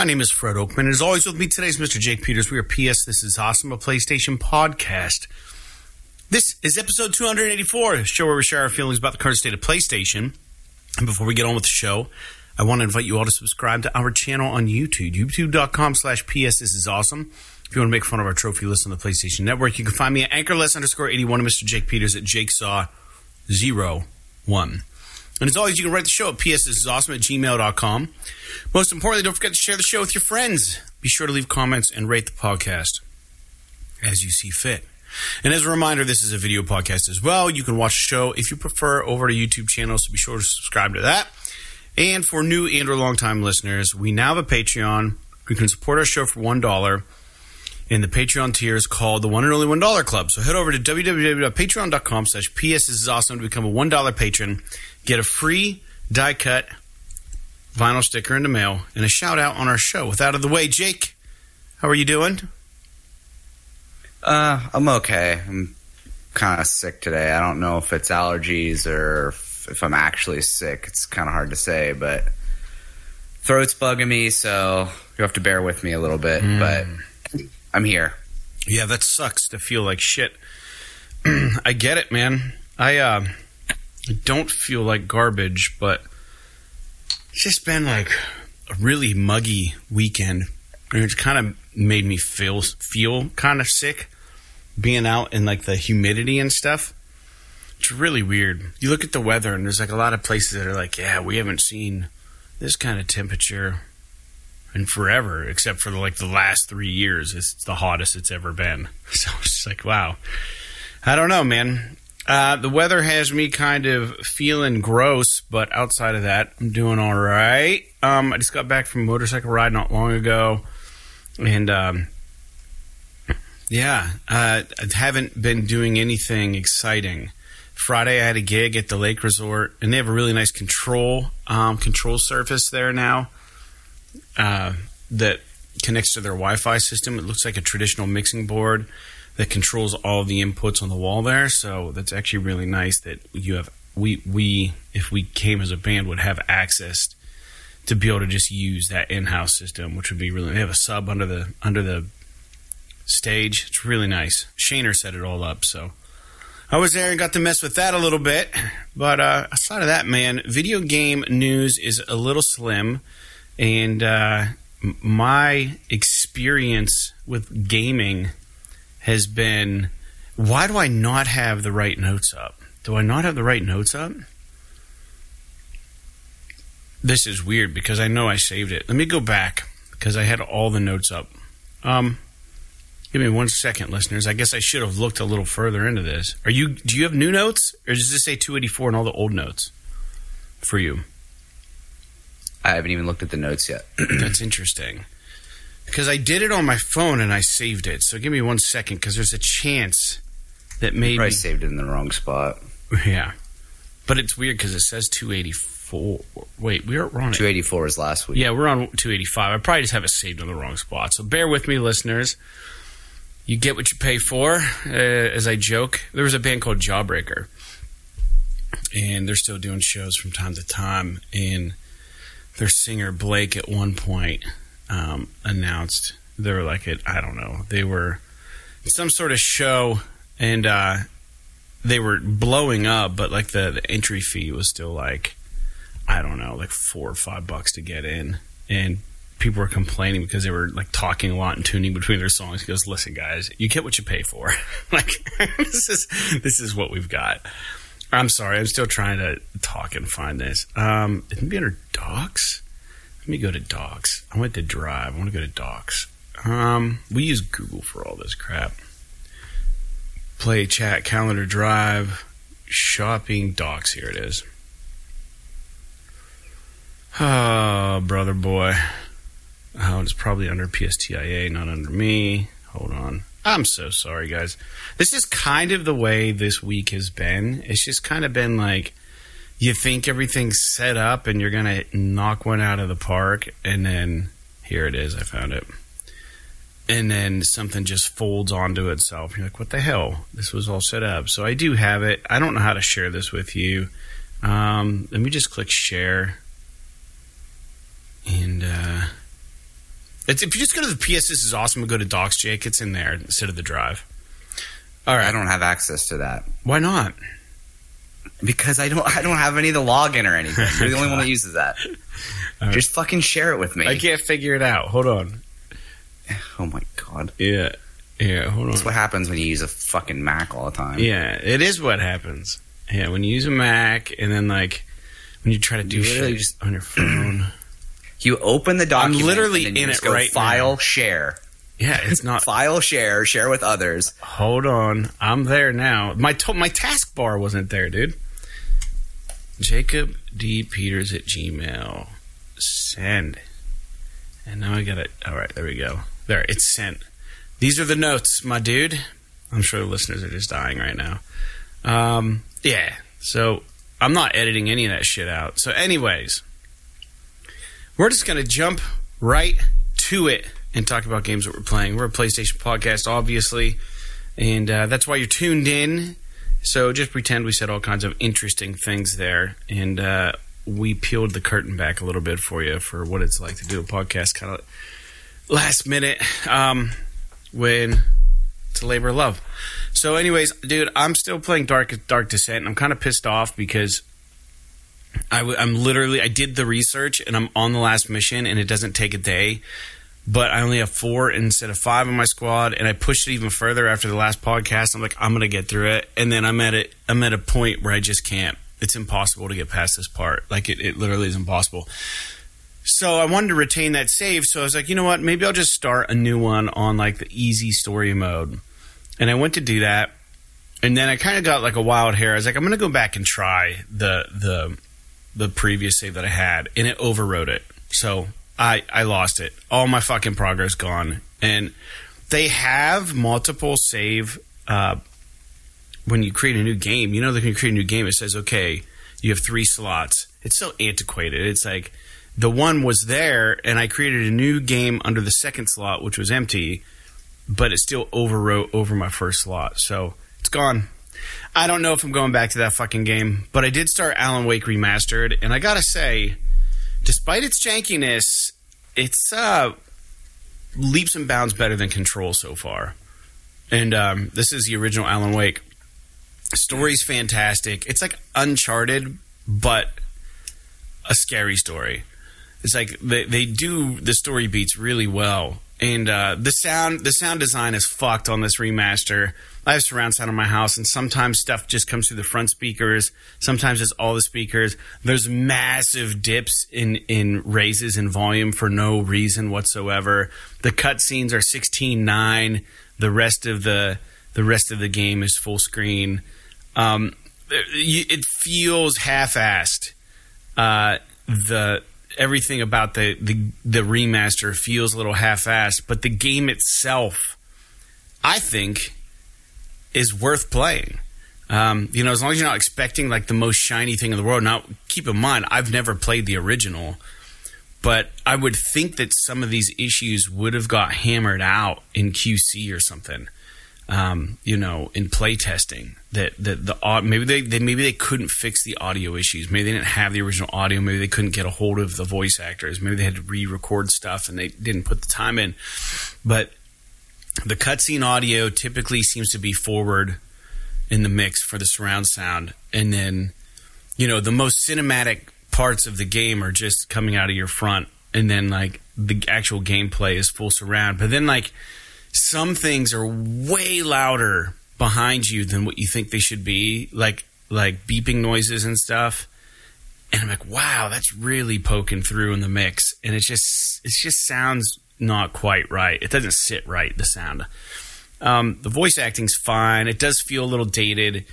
My name is Fred Oakman, as always with me today is Mr. Jake Peters. We are PS This is Awesome, a PlayStation podcast. This is episode 284, a show where we share our feelings about the current state of PlayStation. And before we get on with the show, I want to invite you all to subscribe to our channel on YouTube, youtube.com slash PS This is Awesome. If you want to make fun of our trophy list on the PlayStation Network, you can find me at anchorless underscore 81 and Mr. Jake Peters at jakesaw01. And as always, you can write the show at pssisawesome at gmail.com. Most importantly, don't forget to share the show with your friends. Be sure to leave comments and rate the podcast as you see fit. And as a reminder, this is a video podcast as well. You can watch the show if you prefer over to YouTube channel, so be sure to subscribe to that. And for new and or long-time listeners, we now have a Patreon. You can support our show for $1 and the Patreon tier is called the One and Only One Dollar Club. So head over to www.patreon.com slash PS. This is awesome to become a one dollar patron. Get a free die cut vinyl sticker in the mail and a shout out on our show. With out of the way, Jake, how are you doing? Uh, I'm okay. I'm kind of sick today. I don't know if it's allergies or if, I'm actually sick. It's kind of hard to say, but throat's bugging me, so you have to bear with me a little bit. Mm. But I'm here. Yeah, that sucks to feel like shit. I get it, man. I uh, don't feel like garbage, but it's just been like a really muggy weekend. And it's kind of made me feel feel kind of sick being out in like the humidity and stuff. It's really weird. You look at the weather and there's like a lot of places that are like, yeah, we haven't seen this kind of temperature in forever, except for like the last three years. It's the hottest it's ever been. So it's like, wow. I don't know, man. Uh, the weather has me kind of feeling gross, but outside of that, I'm doing all right. Um, I just got back from a motorcycle ride not long ago, and um, yeah, uh, I haven't been doing anything exciting. Friday, I had a gig at the lake resort, and they have a really nice control um, control surface there now uh, that connects to their Wi-Fi system. It looks like a traditional mixing board that controls all the inputs on the wall there. So that's actually really nice that you have we we if we came as a band would have access to be able to just use that in-house system, which would be really. They have a sub under the under the stage. It's really nice. Shaner set it all up, so. I was there and got to mess with that a little bit. But uh, aside of that, man, video game news is a little slim. And uh, my experience with gaming has been why do I not have the right notes up? Do I not have the right notes up? This is weird because I know I saved it. Let me go back because I had all the notes up. Um, give me one second, listeners. I guess I should have looked a little further into this. Are you? Do you have new notes, or does this say 284 and all the old notes for you? I haven't even looked at the notes yet. That's interesting. Because I did it on my phone and I saved it. So give me one second because there's a chance that maybe. I saved it in the wrong spot. Yeah. But it's weird because it says 284. Wait, we are on 284 is last week. Yeah, we're on 285. I probably just have it saved in the wrong spot. So bear with me, listeners. You get what you pay for, uh, as I joke. There was a band called Jawbreaker, and they're still doing shows from time to time. And their singer Blake at one point um, announced they were like it. I don't know. They were some sort of show, and uh, they were blowing up, but like the, the entry fee was still like I don't know, like four or five bucks to get in, and people were complaining because they were like talking a lot and tuning between their songs. He goes, "Listen, guys, you get what you pay for. like this is this is what we've got." I'm sorry. I'm still trying to talk and find this. Um, it can be under docs. Let me go to docs. I went to drive. I want to go to docs. Um, we use Google for all this crap. Play, chat, calendar, drive, shopping, docs. Here it is. Oh, brother boy. Oh, it's probably under PSTIA, not under me. Hold on. I'm so sorry, guys. This is kind of the way this week has been. It's just kind of been like you think everything's set up and you're going to knock one out of the park, and then here it is. I found it. And then something just folds onto itself. You're like, what the hell? This was all set up. So I do have it. I don't know how to share this with you. Um, let me just click share. And It's, if you just go to the PS, this is awesome. Go to Docs, Jake. It's in there instead of the drive. All right. I don't have access to that Why not? Because I don't. I don't have any of the login or anything. You're the only one that uses that. right. Just fucking share it with me. I can't figure it out. Hold on. oh my god, Yeah. Yeah. Hold on. that's what happens when you use a fucking Mac all the time. Yeah, it is what happens. Yeah, when you use a Mac and then like when you try to do You literally shit just- on your phone. You open the document. literally and then you in it go right File now. share. yeah, it's not. File share. Share with others. Hold on, I'm there now. My to- my taskbar wasn't there, dude. Jacob D Peters at Gmail. Send. And now I got it. All right, there we go. There, it's sent. These are the notes, my dude. I'm sure the listeners are just dying right now. Um, yeah. So I'm not editing any of that shit out. So, anyways, we're just gonna jump right to it and talk about games that we're playing. We're a PlayStation podcast, obviously, and uh, that's why you're tuned in. So just pretend we said all kinds of interesting things there, and uh, we peeled the curtain back a little bit for you for what it's like to do a podcast kind of last minute um, when it's a labor of love. So, anyways, dude, I'm still playing Dark Dark Descent. And I'm kind of pissed off because I w- I'm literally I did the research and I'm on the last mission and it doesn't take a day, but I only have four instead of five in my squad and I pushed it even further after the last podcast. I'm like I'm gonna get through it and then I'm at it I'm at a point where I just can't. It's impossible to get past this part. Like it, it literally is impossible. So I wanted to retain that save. So I was like, you know what? Maybe I'll just start a new one on like the easy story mode. And I went to do that, and then I kind of got like a wild hair. I was like, I'm to go back and try the the the previous save that I had, and it overwrote it. So I I lost it. All my fucking progress gone. And they have multiple save. Uh, when you create a new game, you know that when you create a new game, it says, okay, you have three slots. It's so antiquated. It's like the one was there, and I created a new game under the second slot, which was empty, but it still overwrote over my first slot. So it's gone. I don't know if I'm going back to that fucking game, but I did start Alan Wake Remastered, and I gotta say, despite its jankiness, it's uh, leaps and bounds better than Control so far. And um, this is the original Alan Wake. Story's fantastic. It's like Uncharted, but a scary story. It's like they, they do the story beats really well, and uh, the sound the sound design is fucked on this remaster. I have surround sound in my house, and sometimes stuff just comes through the front speakers. Sometimes it's all the speakers. There's massive dips in in raises in volume for no reason whatsoever. The cutscenes are sixteen nine. The rest of the the rest of the game is full screen. Um, it feels half-assed. Uh, the everything about the, the the remaster feels a little half-assed, but the game itself, I think, is worth playing. Um, you know, as long as you're not expecting like the most shiny thing in the world. Now, keep in mind, I've never played the original, but I would think that some of these issues would have got hammered out in QC or something. Um, you know, in playtesting, that that the maybe they, they maybe they couldn't fix the audio issues. Maybe they didn't have the original audio. Maybe they couldn't get a hold of the voice actors. Maybe they had to re-record stuff and they didn't put the time in. But the cutscene audio typically seems to be forward in the mix for the surround sound, and then you know the most cinematic parts of the game are just coming out of your front, and then like the actual gameplay is full surround. But then like some things are way louder behind you than what you think they should be, like like beeping noises and stuff. And I'm like, wow, that's really poking through in the mix, and it just it just sounds not quite right. It doesn't sit right. The sound. Um, the voice acting's fine. It does feel a little dated,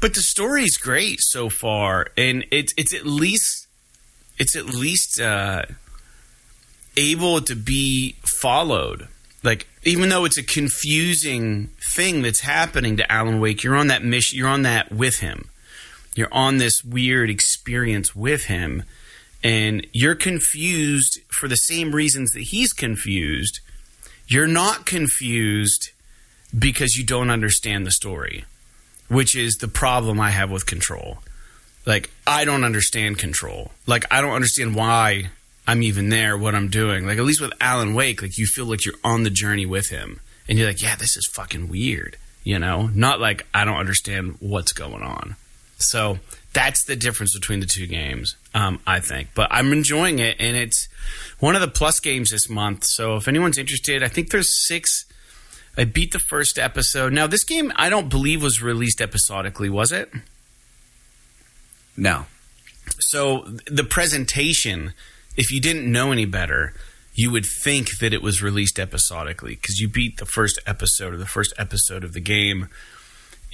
but the story's great so far, and it's it's at least it's at least uh, able to be followed. Like even though it's a confusing thing that's happening to Alan Wake, you're on that mission. You're on that with him. You're on this weird experience with him, and you're confused for the same reasons that he's confused. You're not confused because you don't understand the story, which is the problem I have with control. Like, I don't understand control. Like, I don't understand why I'm even there, what I'm doing. Like at least with Alan Wake, like you feel like you're on the journey with him, and you're like, yeah, this is fucking weird, you know? Not like I don't understand what's going on. So that's the difference between the two games, um, I think. But I'm enjoying it, and it's one of the plus games this month. So if anyone's interested, I think there's six. I beat the first episode. Now this game, I don't believe was released episodically, was it? No. So the presentation, if you didn't know any better, you would think that it was released episodically because you beat the first episode or the first episode of the game,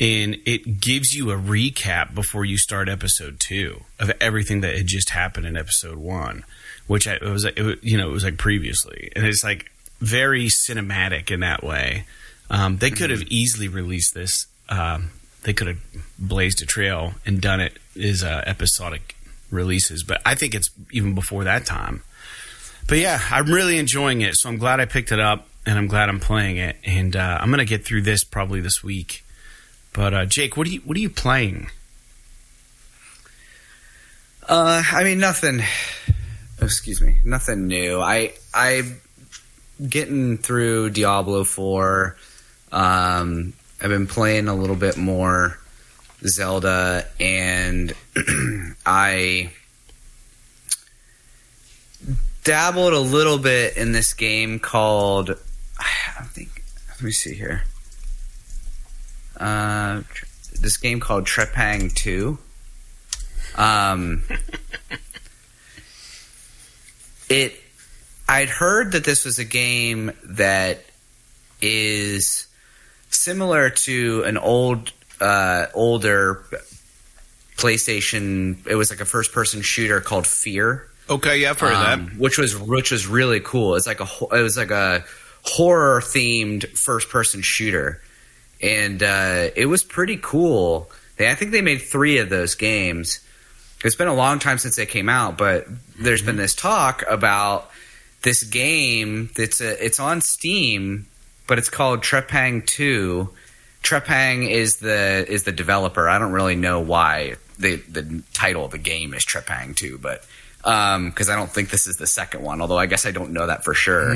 and it gives you a recap before you start episode two of everything that had just happened in episode one, which I, it was, it you know it was like previously, and it's like very cinematic in that way. Um, they could have easily released this. Um, they could have blazed a trail and done it as uh, episodic releases, but I think it's even before that time. But yeah, I'm really enjoying it, so I'm glad I picked it up, and I'm glad I'm playing it, and uh, I'm gonna get through this probably this week. But uh, Jake, what are you what are you playing? Uh, I mean nothing. oh, excuse me, nothing new. I I getting through Diablo four. Um, I've been playing a little bit more Zelda, and I dabbled a little bit in this game called I think let me see here. Uh, this game called Trepang Two. Um, it. I'd heard that this was a game that is similar to an old, uh, older PlayStation. It was like a first-person shooter called Fear Okay, yeah, I've heard um, which was which was really cool. It's like a it was like a horror themed first person shooter, and uh, it was pretty cool. They, I think they made three of those games. It's been a long time since they came out, but there's been this talk about this game that's a, it's on Steam, but it's called Trepang Two. Trepang is the is the developer. I don't really know why the the title of the game is Trepang Two, but because I don't think this is the second one. Although I guess I don't know that for sure.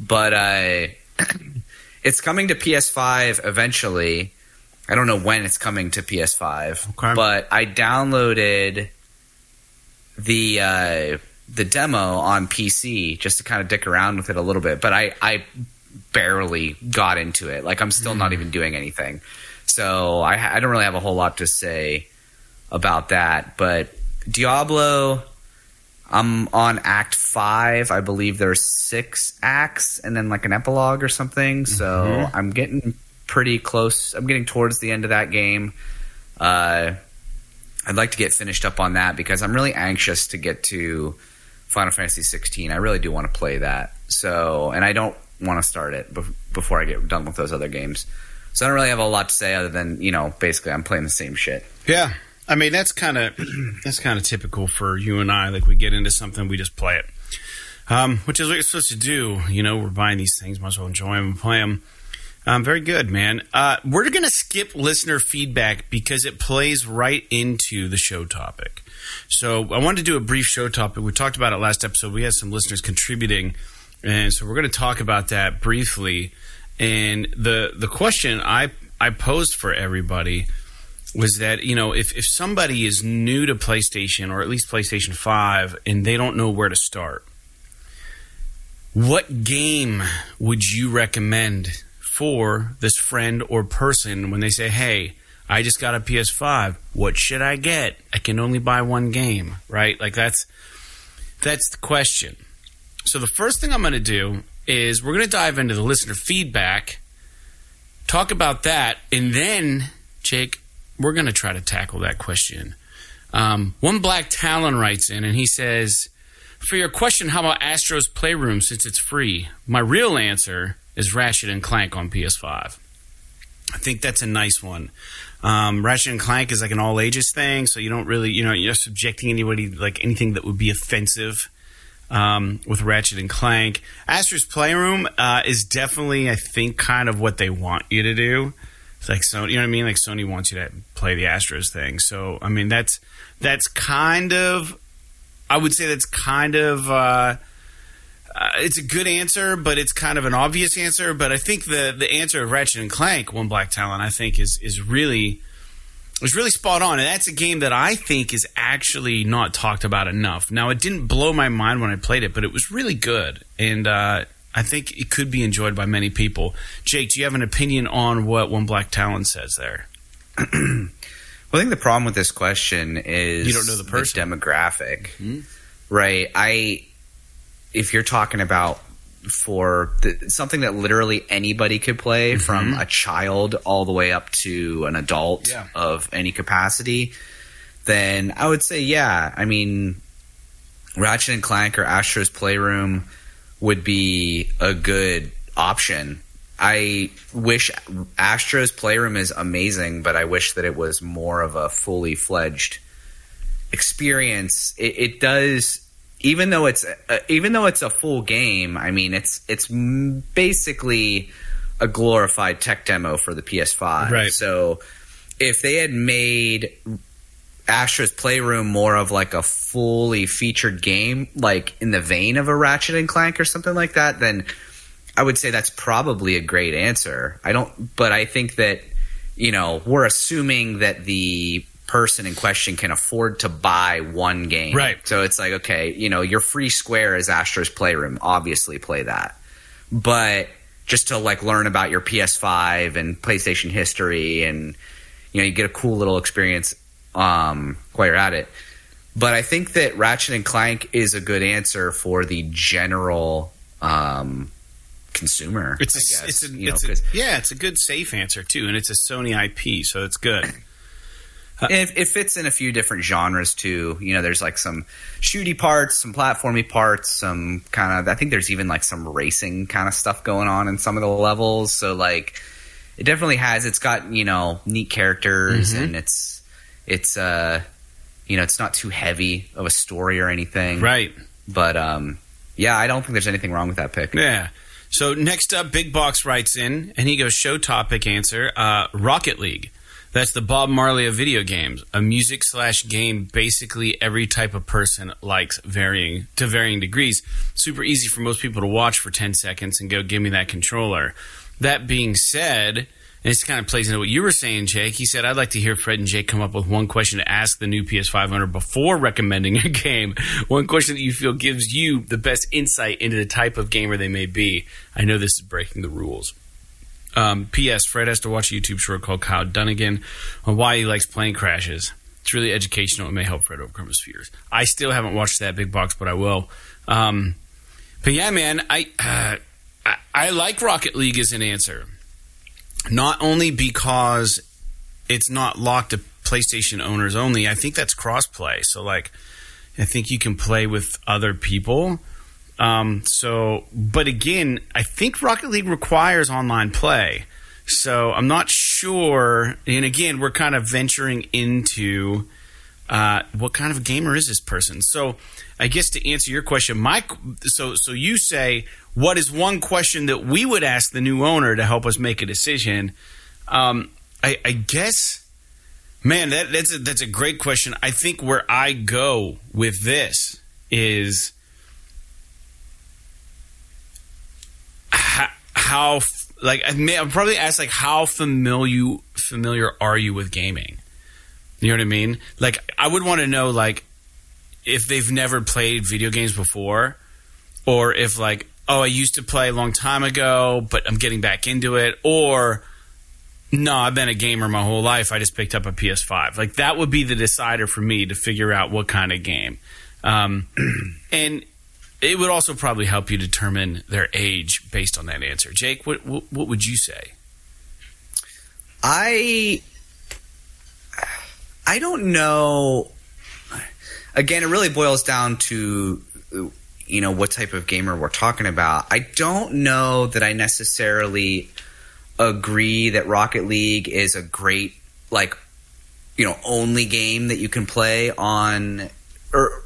But uh, it's coming to PS5 eventually. I don't know when it's coming to PS5, Okay. but I downloaded the uh, the demo on PC just to kind of dick around with it a little bit. But I I barely got into it. Like I'm still not even doing anything. So I, I don't really have a whole lot to say about that. But Diablo, I'm on Act Five. I believe there's six acts and then like an epilogue or something. So I'm getting pretty close. I'm getting towards the end of that game. Uh, I'd like to get finished up on that because I'm really anxious to get to Final Fantasy 16. I really do want to play that. So, and I don't want to start it bef- before I get done with those other games. So I don't really have a lot to say other than you know basically I'm playing the same shit. Yeah, I mean that's kind of that's kind of typical for you and I. Like we get into something, we just play it, um, which is what you're supposed to do. You know, we're buying these things, might as well enjoy them and play them. Um, very good, man. Uh, we're gonna skip listener feedback because it plays right into the show topic. So I wanted to do a brief show topic. We talked about it last episode. We had some listeners contributing, and so we're going to talk about that briefly. And the the question I I posed for everybody was that you know if if somebody is new to PlayStation or at least PlayStation Five and they don't know where to start, what game would you recommend for this friend or person when they say, "Hey"? I just got a PS5. What should I get? I can only buy one game, right? Like that's that's the question. So the first thing I'm going to do is we're going to dive into the listener feedback, talk about that, and then Jake, we're going to try to tackle that question. Um, one black Talon writes in and he says, "For your question, how about Astro's Playroom since it's free? My real answer is Ratchet and Clank on PS5. I think that's a nice one." Um, Ratchet and Clank is like an all ages thing, so you don't really, you know, you're subjecting anybody like anything that would be offensive um, with Ratchet and Clank. Astro's Playroom uh, is definitely, I think, kind of what they want you to do. Like Sony, you know what I mean? Like Sony wants you to play the Astros thing. So I mean, that's that's kind of I would say that's kind of. Uh, uh, it's a good answer, but it's kind of an obvious answer. But I think the the answer of Ratchet and Clank, One Black Talon, I think is is really was really spot on, and that's a game that I think is actually not talked about enough. Now, it didn't blow my mind when I played it, but it was really good, and uh, I think it could be enjoyed by many people. Jake, do you have an opinion on what One Black Talon says there? well, I think the problem with this question is You don't know the person. demographic, Hmm? right? I if you're talking about for the, something that literally anybody could play from a child all the way up to an adult Mm-hmm. Yeah. of any capacity, then I would say yeah. I mean, Ratchet and Clank or Astro's Playroom would be a good option. I wish Astro's Playroom is amazing, but I wish that it was more of a fully fledged experience. It, it does, even though it's uh, even though it's a full game. I mean, it's it's basically a glorified tech demo for the PS5. Right. So if they had made Astro's Playroom more of like a fully featured game, like in the vein of a Ratchet and Clank or something like that, then I would say that's probably a great answer. I don't, but I think that you know we're assuming that the person in question can afford to buy one game, Right. So it's like okay, you know, your free square is Astro's Playroom. Obviously, play that, but just to like learn about your PS5 and PlayStation history and you know you get a cool little experience um, while you're at it. But I think that Ratchet and Clank is a good answer for the general um, consumer. It's a, I guess, it's a, you know, it's a 'cause yeah, it's a good safe answer too, and it's a Sony IP, so it's good. it, it fits in a few different genres too. You know, there's like some shooty parts, some platformy parts, some kind of. I think there's even like some racing kind of stuff going on in some of the levels. So like, it definitely has. It's got you know neat characters, Mhm. and it's it's uh you know it's not too heavy of a story or anything. Right. But um, yeah, I don't think there's anything wrong with that pick. Yeah. So next up, Big Box writes in, and he goes, "Show topic answer: uh, Rocket League. That's the Bob Marley of video games. A music slash game. Basically, every type of person likes varying to varying degrees. Super easy for most people to watch for ten seconds and go, give me that controller. That being said." And this kind of plays into what you were saying, Jake. He said, I'd like to hear Fred and Jake come up with one question to ask the new PS5 owner before recommending a game. One question that you feel gives you the best insight into the type of gamer they may be. I know this is breaking the rules. Um, P.S. Fred has to watch a YouTube short called Kyle Dunnigan on why he likes plane crashes. It's really educational. It may help Fred overcome his fears. I still haven't watched that big box, but I will. Um, but yeah, man, I, uh, I I like Rocket League as an answer not only because it's not locked to PlayStation owners only. I think that's crossplay. So like, I think you can play with other people. Um, so, but again, I think Rocket League requires online play. So I'm not sure. And again, we're kind of venturing into uh, what kind of gamer is this person. So I guess to answer your question, Mike. So so you say what is one question that we would ask the new owner to help us make a decision? Um, I, I guess, man, that, that's a, that's a great question. I think where I go with this is how, how like I may I'll probably ask like how familiar familiar are you with gaming? You know what I mean? Like I would want to know like if they've never played video games before or if like oh I used to play a long time ago but I'm getting back into it or no I've been a gamer my whole life I just picked up a PS5 like that would be the decider for me to figure out what kind of game. Um, and it would also probably help you determine their age based on that answer. Jake what what, what would you say? I I don't know. Again, it really boils down to you know what type of gamer we're talking about. I don't know that I necessarily agree that Rocket League is a great like you know only game that you can play on or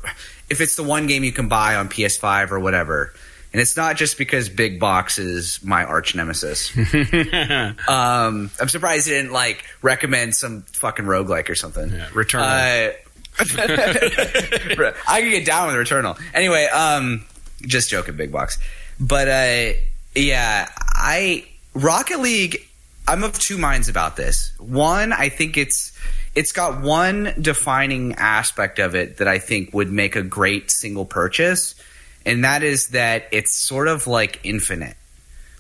if it's the one game you can buy on PS5 or whatever. And it's not just because Big Box is my arch nemesis. um, I'm surprised he didn't like recommend some fucking roguelike or something. Yeah, Returnal. Uh, I can get down with Returnal. Anyway, um, just joking, big box. But uh, yeah, I Rocket League. I'm of two minds about this. One, I think it's it's got one defining aspect of it that I think would make a great single purchase, and that is that it's sort of like infinite.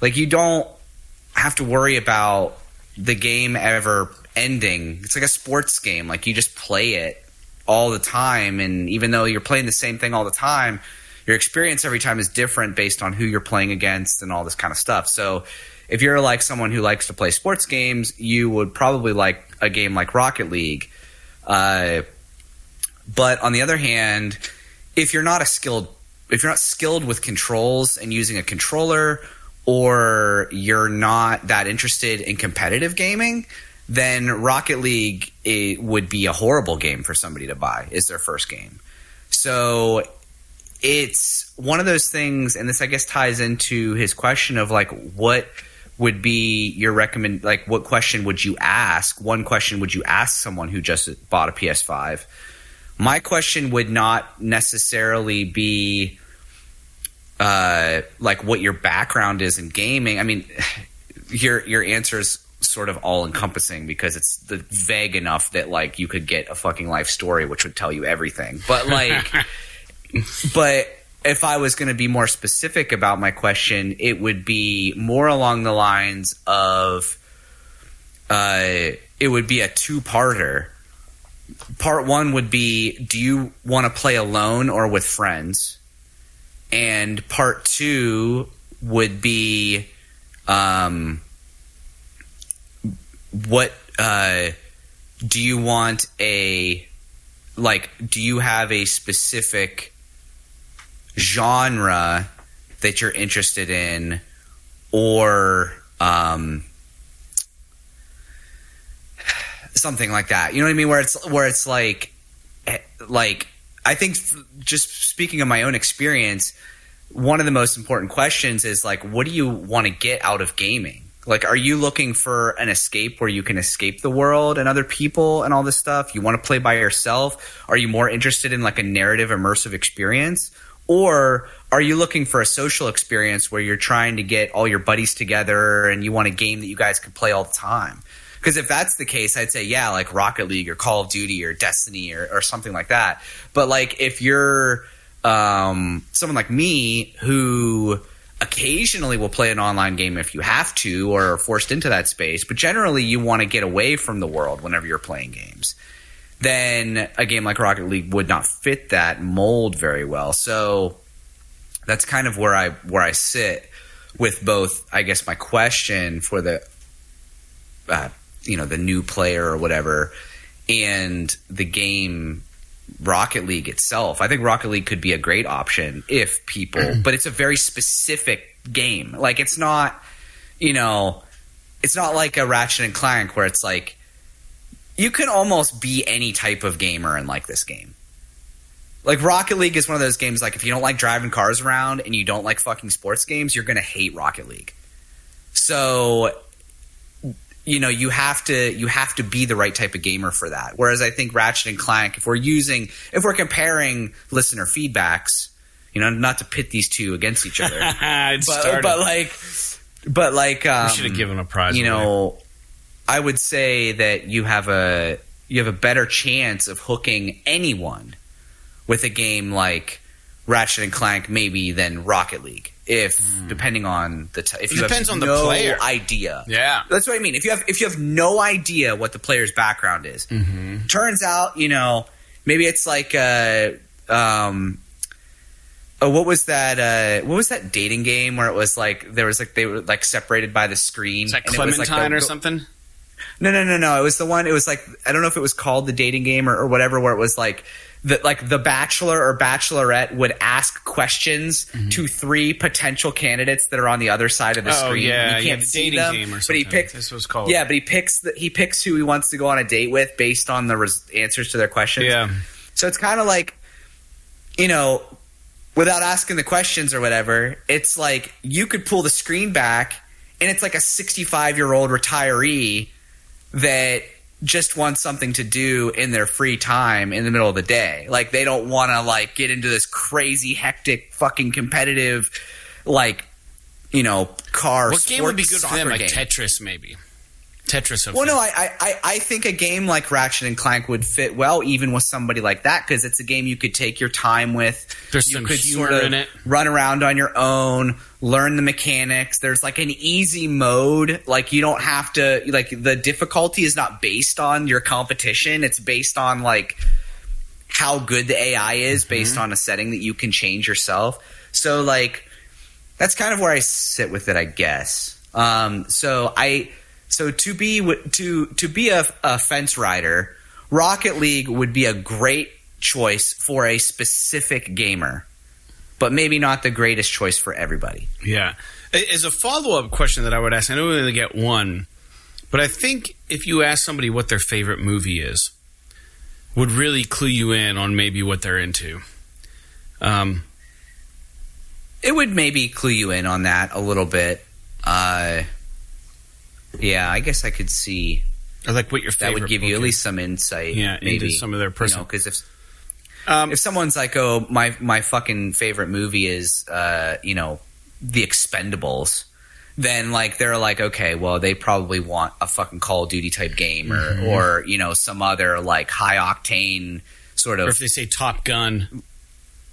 Like you don't have to worry about the game ever ending. It's like a sports game. Like you just play it all the time, and even though you're playing the same thing all the time, your experience every time is different based on who you're playing against and all this kind of stuff. So if you're like someone who likes to play sports games, you would probably like a game like Rocket League. Uh, but on the other hand, if you're not a skilled, if you're not skilled with controls and using a controller, or you're not that interested in competitive gaming, then Rocket League would be a horrible game for somebody to buy. Is their first game. So it's one of those things, and this I guess ties into his question of like what would be your recommend like what question would you ask? One question would you ask someone who just bought a PS5? My question would not necessarily be uh, like what your background is in gaming. I mean, your your answer is sort of all encompassing because it's the, vague enough that like you could get a fucking life story which would tell you everything. But like, but if I was going to be more specific about my question, it would be more along the lines of uh, it would be a two parter. Part one would be Do you want to play alone or with friends? And part two would be um, What uh, do you want a like? Do you have a specific genre that you're interested in, or um, something like that. You know what I mean? Where it's where it's like, eh, like I think just speaking of my own experience, one of the most important questions is like, what do you want to get out of gaming? Like, are you looking for an escape where you can escape the world and other people and all this stuff? You want to play by yourself? Are you more interested in like a narrative immersive experience? Or are you looking for a social experience where you're trying to get all your buddies together and you want a game that you guys can play all the time? Because if that's the case, I'd say, yeah, like Rocket League or Call of Duty or Destiny or, or something like that. But like if you're um, someone like me who occasionally will play an online game if you have to or are forced into that space, but generally you want to get away from the world whenever you're playing games then a game like Rocket League would not fit that mold very well. So that's kind of where I where I sit with both. I guess my question for the uh, you know the new player or whatever, and the game Rocket League itself. I think Rocket League could be a great option if people, but it's a very specific game. Like it's not, you know, it's not like a Ratchet and Clank where it's like you can almost be any type of gamer and like this game. Like Rocket League is one of those games like if you don't like driving cars around and you don't like fucking sports games, you're going to hate Rocket League. So you know, you have to you have to be the right type of gamer for that. Whereas I think Ratchet and Clank if we're using if we're comparing listener feedbacks, you know, not to pit these two against each other. but, but, like but like um, we should have given a prize. You know, I would say that you have a you have a better chance of hooking anyone with a game like Ratchet and Clank maybe than Rocket League. If mm. depending on the t- if it you depends have on no the player idea, yeah, that's what I mean. If you have if you have no idea what the player's background is, mm-hmm. turns out you know maybe it's like uh, um, Oh, what was that? Uh, what was that dating game where it was like there was like they were like separated by the screen? It's like Clementine it like the, or something. No, no, no, no. It was the one. It was like I don't know if it was called the dating game or, or whatever, where it was like that like the bachelor or bachelorette would ask questions mm-hmm. to three potential candidates that are on the other side of the oh, screen. Yeah, you can't yeah, see dating them, game or but he picks. This was called. Yeah, but he picks the, he picks who he wants to go on a date with based on the res- answers to their questions. Yeah. So it's kind of like, you know, without asking the questions or whatever, it's like you could pull the screen back and it's like a 65 year old retiree that just want something to do in their free time in the middle of the day. Like they don't want to like get into this crazy hectic fucking competitive like you know car. What game would be good for them? Like. Tetris, maybe. Tetris. Well, no, I, I, I think a game like Ratchet and Clank would fit well even with somebody like that because it's a game you could take your time with. There's you some could humor sort of in it. Run around on your own, learn the mechanics. There's like an easy mode. Like you don't have to like the difficulty is not based on your competition. It's based on like how good the AI is Mm-hmm. based on a setting that you can change yourself. So like that's kind of where I sit with it, I guess. Um, so I so to be to to be a, a fence rider, Rocket League would be a great choice for a specific gamer, but maybe not the greatest choice for everybody. Yeah. As a follow up question that I would ask, I know we only get one, but I think if you ask somebody what their favorite movie is, would really clue you in on maybe what they're into. Um, It would maybe clue you in on that a little bit. Uh, yeah, I guess I could see or like what your that would give you at least some insight. Yeah, into some of their personal- because if Um, if someone's like, "Oh, my my fucking favorite movie is, uh, you know, The Expendables," then like they're like, okay, well, they probably want a fucking Call of Duty type game or Mm-hmm. or you know some other like high octane sort of or if they say Top Gun,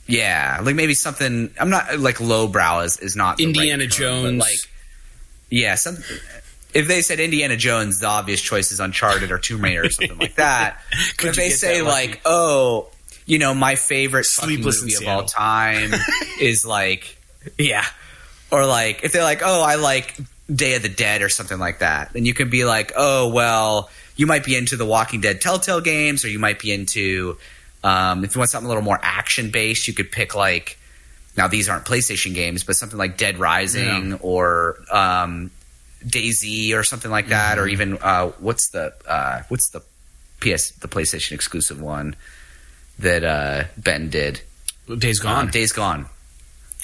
yeah, like maybe something. I'm not like lowbrow is is not the right Indiana term, Jones. like yeah, some. If they said Indiana Jones, the obvious choice is Uncharted or Tomb Raider or something like that. but if they say like, oh, you know, my favorite Sleepless movie of all time is like, yeah, or like if they're like, oh, I like Day of the Dead or something like that, then you can be like, oh, well, you might be into the Walking Dead Telltale games, or you might be into um, if you want something a little more action based, you could pick like now these aren't PlayStation games, but something like Dead Rising Yeah. or um, DayZ or something like that, Mm-hmm. or even uh, what's the uh, what's the PS the PlayStation exclusive one that uh, Bend did? Days Gone. Um, Days Gone.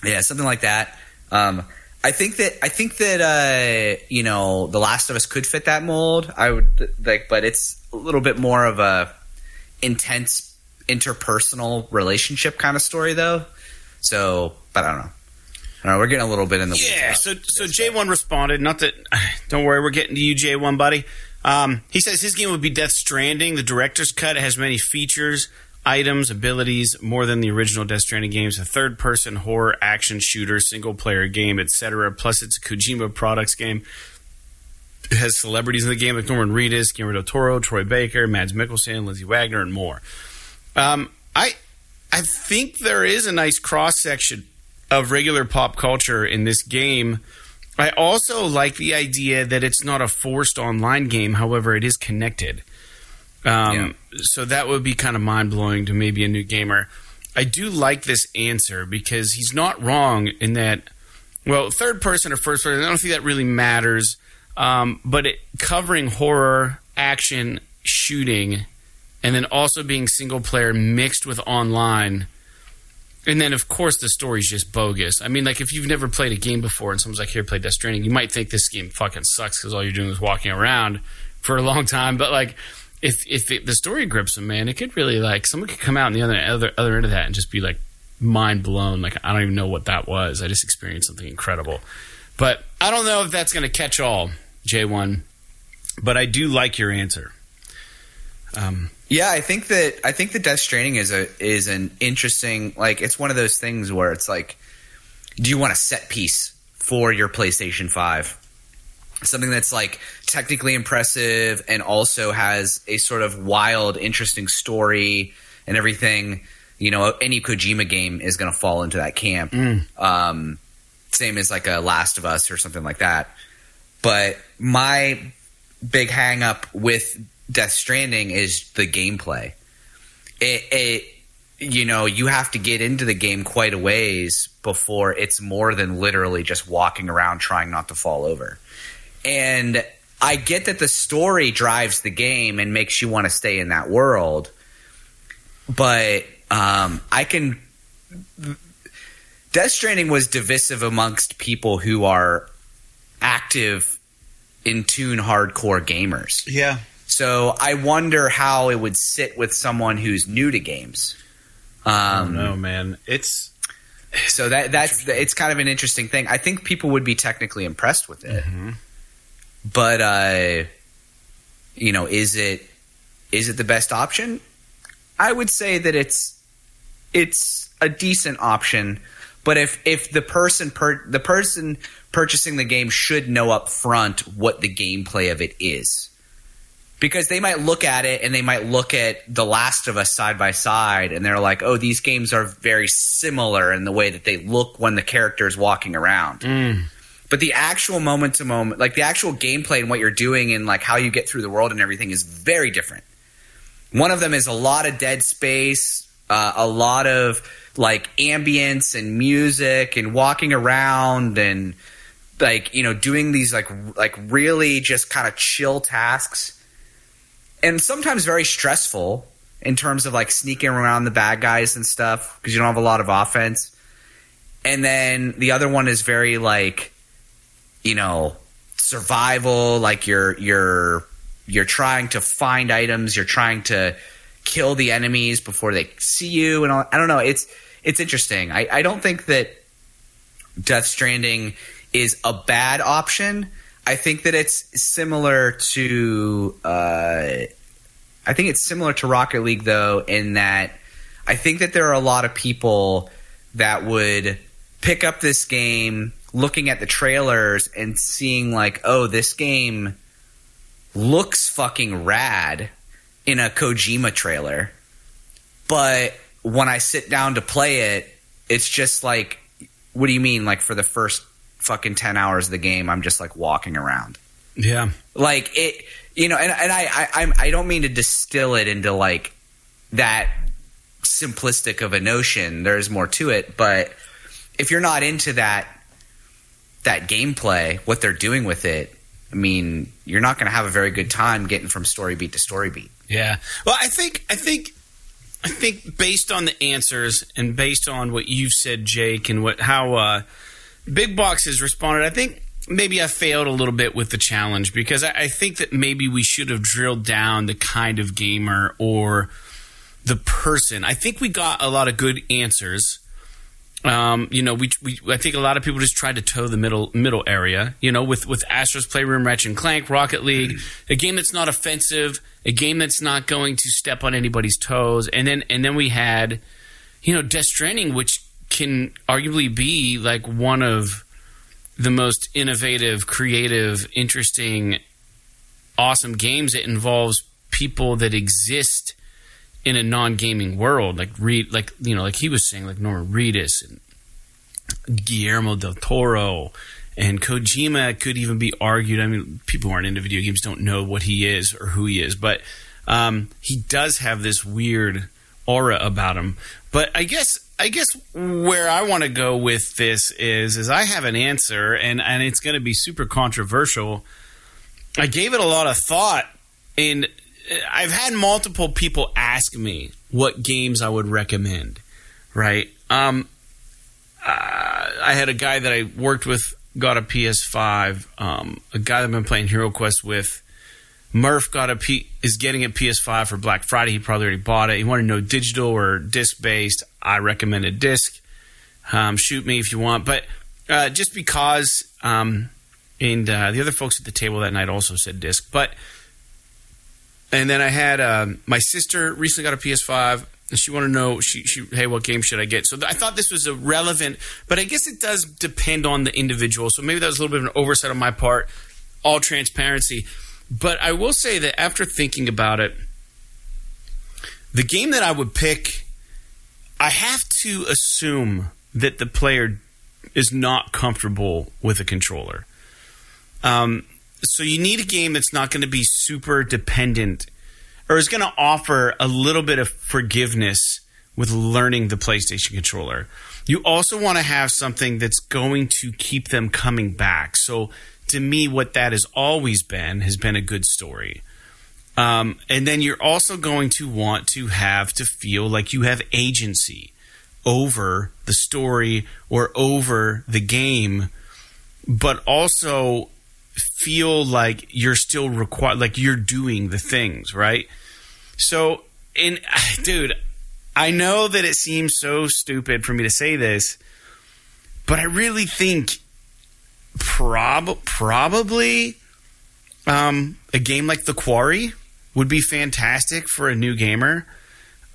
Yeah, something like that. Um, I think that I think that uh, you know, The Last of Us could fit that mold. I would like, but it's a little bit more of a intense interpersonal relationship kind of story, though. So, but I don't know. I. We're getting a little bit in the Yeah, so so. J one responded. Not that, don't worry, we're getting to you, J one, buddy. Um, he says his game would be Death Stranding. The director's cut has many features, items, abilities more than the original Death Stranding games. A third person horror action shooter, single player game, etc. Plus, it's a Kojima Products game. It has celebrities in the game like Norman Reedus, Guillermo del Toro, Troy Baker, Mads Mikkelsen, Lindsay Wagner, and more. Um, I I think there is a nice cross section of regular pop culture in this game. I also like the idea that it's not a forced online game. However, it is connected. Um, So that would be kind of mind blowing to maybe a new gamer. I do like this answer because he's not wrong in that. Well, third person or first person, I don't think that really matters. Um, but it, covering horror, action, shooting, and then also being single player mixed with online. And then, of course, the story's just bogus. I mean, like, if you've never played a game before and someone's like, here, play Death Stranding, you might think this game fucking sucks because all you're doing is walking around for a long time. But, like, if if it, the story grips them, man, it could really, like, someone could come out on the other, other, other end of that and just be, like, mind blown. Like, I don't even know what that was. I just experienced something incredible. But I don't know if that's going to catch all, J1. But I do like your answer. Um, Yeah, I think that I think that Death Stranding is a is an interesting like it's one of those things where it's like, do you want a set piece for your PlayStation Five? Something that's like technically impressive and also has a sort of wild, interesting story and everything. You know, any Kojima game is going to fall into that camp. Um, same as like a Last of Us or something like that. But my big hang up with Death Stranding is the gameplay. It, it, you know, you have to get into the game quite a ways before it's more than literally just walking around trying not to fall over. And I get that the story drives the game and makes you want to stay in that world, but um, I can. Death Stranding was divisive amongst people who are active, in tune, hardcore gamers. yeah. So I wonder how it would sit with someone who's new to games. Um, no, man, it's so that that's it's kind of an interesting thing. I think people would be technically impressed with it, mm-hmm. but uh, you know, is it is it the best option? I would say that it's it's a decent option, but if if the person per, the person purchasing the game should know up front what the gameplay of it is. Because they might look at it and they might look at The Last of Us side by side and they're like, oh, these games are very similar in the way that they look when the character is walking around. Mm. But the actual moment to moment, like the actual gameplay and what you're doing and like how you get through the world and everything is very different. One of them is a lot of dead space, uh, a lot of like ambience and music and walking around and like you know doing these like like really just kind of chill tasks and sometimes very stressful in terms of like sneaking around the bad guys and stuff because you don't have a lot of offense and then the other one is very like you know survival like you're you're you're trying to find items you're trying to kill the enemies before they see you and all, i don't know it's it's interesting I, I don't think that death stranding is a bad option. I think that it's similar to. Uh, I think it's similar to Rocket League though, in that I think that there are a lot of people that would pick up this game, looking at the trailers and seeing like, oh, this game looks fucking rad in a Kojima trailer, but when I sit down to play it, it's just like, what do you mean? Like for the first fucking 10 hours of the game i'm just like walking around. Yeah. Like it you know and, and I, I i'm i don't mean to distill it into like that simplistic of a notion. There's more to it but if you're not into that that gameplay what they're doing with it i mean you're not going to have a very good time getting from story beat to story beat. Yeah. Well i think i think i think based on the answers and based on what you've said jake and what how uh Big Box has responded. I think maybe I failed a little bit with the challenge because I, I, think that maybe we should have drilled down the kind of gamer or the person. I think we got a lot of good answers. Um, you know, we, we I think a lot of people just tried to toe the middle middle area. You know, with with Astro's Playroom, Ratchet and Clank, Rocket League, a game that's not offensive, a game that's not going to step on anybody's toes, and then and then we had, you know, Death Stranding, which can arguably be like one of the most innovative, creative, interesting, awesome games that involves people that exist in a non-gaming world, like read, like you know, like he was saying, like Norman Reedus and Guillermo del Toro and Kojima could even be argued. I mean, people who aren't into video games don't know what he is or who he is, but um, he does have this weird aura about him. But I guess I guess where I want to go with this is is I have an answer and and it's going to be super controversial. I gave it a lot of thought and I've had multiple people ask me what games I would recommend, right? Um uh, I had a guy that I worked with got a PS5, um, a guy that I've been playing Hero Quest with Murph got a P- is getting a PS5 for Black Friday. He probably already bought it. He wanted to know digital or disc based. I recommended disc. Um, shoot me if you want, but uh, just because. Um, and uh, the other folks at the table that night also said disc, but. And then I had uh, my sister recently got a PS5, and she wanted to know she, she hey what game should I get? So th- I thought this was a relevant, but I guess it does depend on the individual. So maybe that was a little bit of an oversight on my part. All transparency but I will say that after thinking about it, the game that I would pick, I have to assume that the player is not comfortable with a controller. Um, so you need a game that's not going to be super dependent or is going to offer a little bit of forgiveness with learning the PlayStation controller. You also want to have something that's going to keep them coming back. So to me, what that has always been has been a good story. Um, and then you're also going to want to have to feel like you have agency over the story or over the game, but also feel like you're still required, like you're doing the things, right? So, in dude, I know that it seems so stupid for me to say this, but I really think prob- probably um, a game like The Quarry would be fantastic for a new gamer.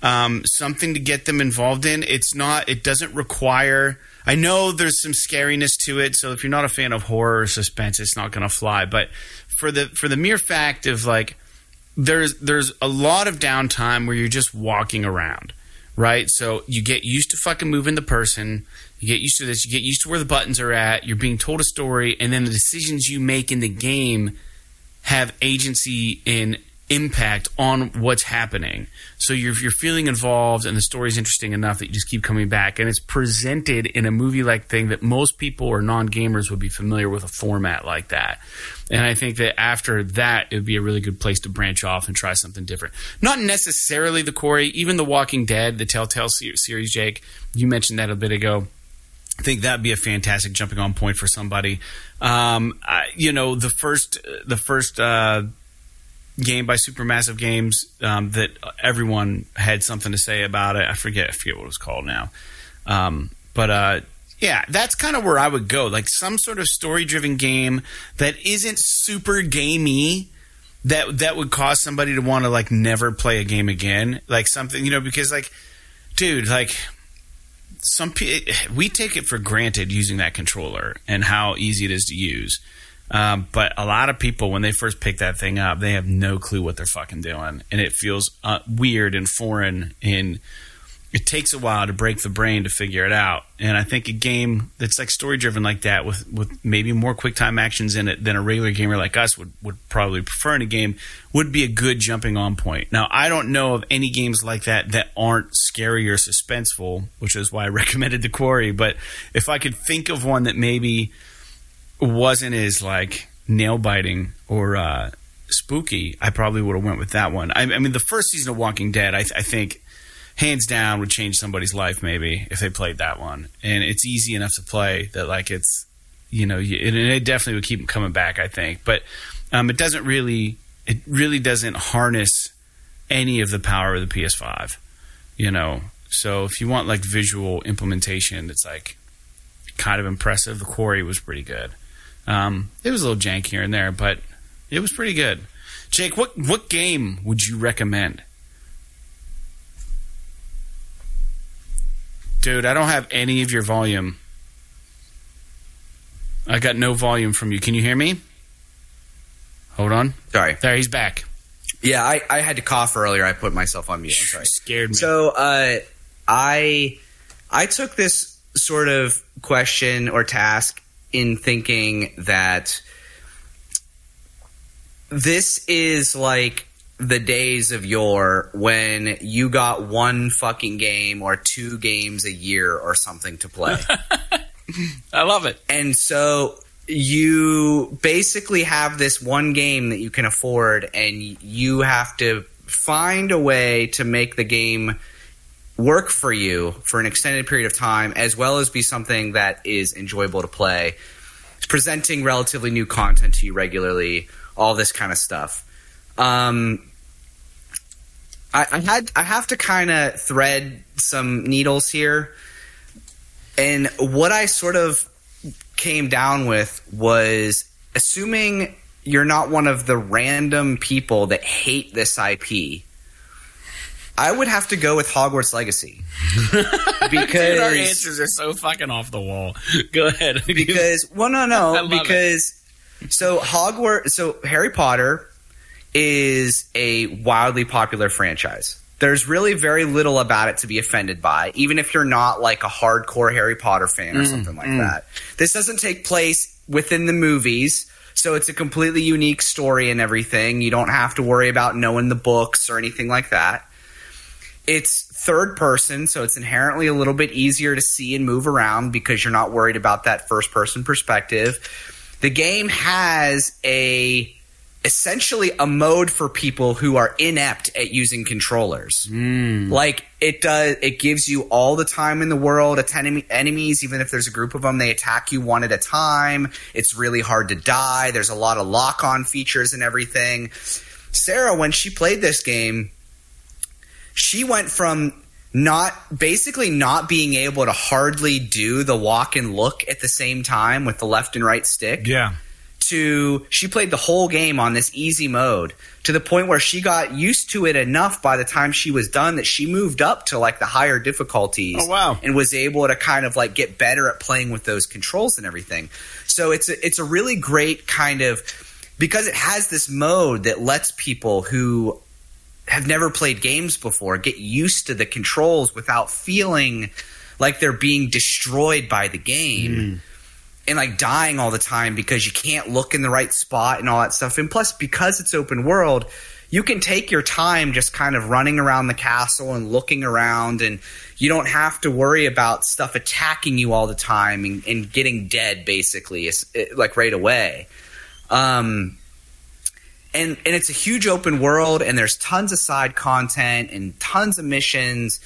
Um, something to get them involved in. It's not. It doesn't require. I know there's some scariness to it, so if you're not a fan of horror or suspense, it's not going to fly. But for the for the mere fact of like, there's there's a lot of downtime where you're just walking around, right? So you get used to fucking moving the person. You get used to this. You get used to where the buttons are at. You're being told a story, and then the decisions you make in the game have agency in impact on what's happening. So you're you're feeling involved, and the story's interesting enough that you just keep coming back, and it's presented in a movie like thing that most people or non gamers would be familiar with a format like that. And I think that after that, it would be a really good place to branch off and try something different. Not necessarily the Quarry, even The Walking Dead, the Telltale series. Jake, you mentioned that a bit ago. I think that'd be a fantastic jumping on point for somebody. Um, I, you know, the first the first uh, game by Supermassive Games um, that everyone had something to say about it. I forget I forget what it was called now. Um, but uh, yeah, that's kind of where I would go. Like some sort of story driven game that isn't super gamey. That that would cause somebody to want to like never play a game again. Like something you know because like, dude, like some we take it for granted using that controller and how easy it is to use. Um, but a lot of people, when they first pick that thing up, they have no clue what they're fucking doing, and it feels uh, weird and foreign. And it takes a while to break the brain to figure it out. And I think a game that's like story driven like that, with with maybe more quick time actions in it than a regular gamer like us would would probably prefer in a game, would be a good jumping on point. Now, I don't know of any games like that that aren't scary or suspenseful, which is why I recommended the Quarry. But if I could think of one that maybe wasn't as like nail biting or uh, spooky, I probably would have went with that one. I, I, mean, the first season of Walking Dead, I, I, think hands down would change somebody's life maybe if they played that one. And it's easy enough to play that like it's you know it, it definitely would keep them coming back. I think, but um, it doesn't really it really doesn't harness any of the power of the PS5. You know, so if you want like visual implementation, that's like kind of impressive. The Quarry was pretty good. Um, it was a little jank here and there, but it was pretty good. Jake, what what game would you recommend? Dude, I don't have any of your volume. I got no volume from you. Can you hear me? Hold on. Sorry. There, he's back. Yeah, I, I had to cough earlier. I put myself on mute. I'm sorry. Scared me. So, uh, I I took this sort of question or task in thinking that this is like the days of yore when you got one fucking game or two games a year or something to play. I love it. And so you basically have this one game that you can afford and you have to find a way to make the game work for you for an extended period of time, as well as be something that is enjoyable to play. It's presenting relatively new content to you regularly, all this kind of stuff. Um, I, I had I have to kind of thread some needles here, and what I sort of came down with was assuming you're not one of the random people that hate this IP I would have to go with Hogwarts Legacy because Dude, our answers are so fucking off the wall. Go ahead. because well, no, no, because it. so Hogwarts, so Harry Potter is a wildly popular franchise. There's really very little about it to be offended by, even if you're not like a hardcore Harry Potter fan or mm, something like mm. that. This doesn't take place within the movies. So it's a completely unique story and everything. You don't have to worry about knowing the books or anything like that. It's third person, so it's inherently a little bit easier to see and move around because you're not worried about that first person perspective. The game has a essentially a mode for people who are inept at using controllers. Hmm. Like it does, it gives you all the time in the world. At enemy, enemies, even if there's a group of them, they attack you one at a time. It's really hard to die. There's a lot of lock on features and everything. Sarah, when she played this game, she went from not basically not being able to hardly do the walk and look at the same time with the left and right stick Yeah. To she played the whole game on this easy mode to the point where she got used to it enough by the time she was done that she moved up to like the higher difficulties Oh, wow. and was able to kind of like get better at playing with those controls and everything. So it's a, it's a really great kind of because it has this mode that lets people who have never played games before get used to the controls without feeling like they're being destroyed by the game hmm. And like dying all the time because you can't look in the right spot and all that stuff. And plus, because it's open world, you can take your time just kind of running around the castle and looking around, and you don't have to worry about stuff attacking you all the time and, and getting dead basically, like right away. Um, and and it's a huge open world, and there's tons of side content and tons of missions,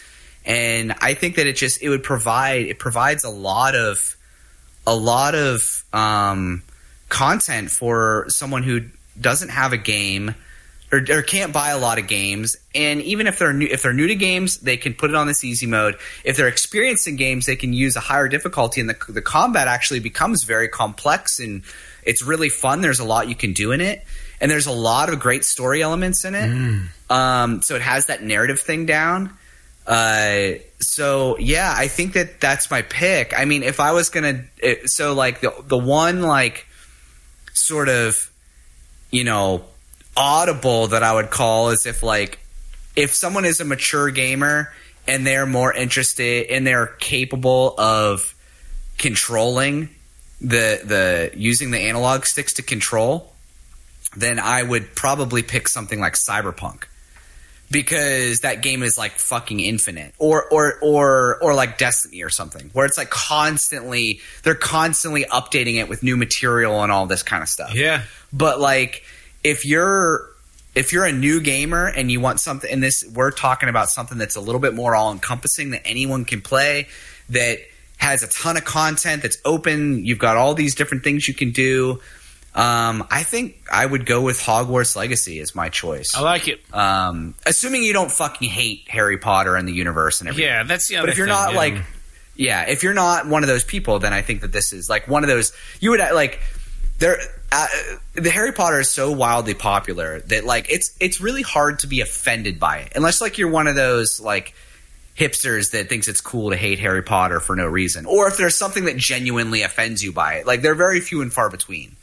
and I think that it just it would provide it provides a lot of a lot of um, content for someone who doesn't have a game or, or can't buy a lot of games. And even if they're new, if they're new to games, they can put it on this easy mode. If they're experienced in games, they can use a higher difficulty, and the the combat actually becomes very complex and it's really fun. There's a lot you can do in it, and there's a lot of great story elements in it. Um, so it has that narrative thing down. Uh, so yeah, I think that that's my pick. I mean, if I was gonna, it, so like the the one like sort of, you know, audible that I would call is if like if someone is a mature gamer and they're more interested and they're capable of controlling the the using the analog sticks to control, then I would probably pick something like Cyberpunk because that game is like fucking infinite or or or or like destiny or something where it's like constantly they're constantly updating it with new material and all this kind of stuff Yeah. but like if you're if you're a new gamer and you want something and this we're talking about something that's a little bit more all encompassing that anyone can play that has a ton of content that's open you've got all these different things you can do um, I think I would go with Hogwarts Legacy as my choice. I like it. Um, assuming you don't fucking hate Harry Potter and the universe and everything. Yeah, that's the other But if you're thing, not yeah. like, yeah, if you're not one of those people, then I think that this is like one of those. You would like there. Uh, the Harry Potter is so wildly popular that like it's it's really hard to be offended by it unless like you're one of those like hipsters that thinks it's cool to hate Harry Potter for no reason, or if there's something that genuinely offends you by it. Like they're very few and far between.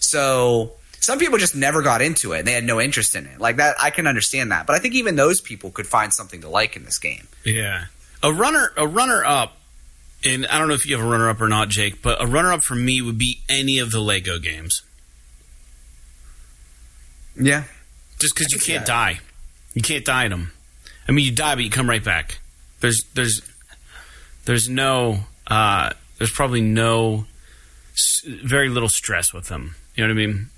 So some people just never got into it and they had no interest in it. Like that, I can understand that. But I think even those people could find something to like in this game. Yeah. A runner a runner up and I don't know if you have a runner up or not, Jake, but a runner up for me would be any of the Lego games. Yeah. Just because you can't die. You can't die in them. I mean, you die, but you come right back. There's there's there's no uh, there's probably no s- very little stress with them. You know what I mean?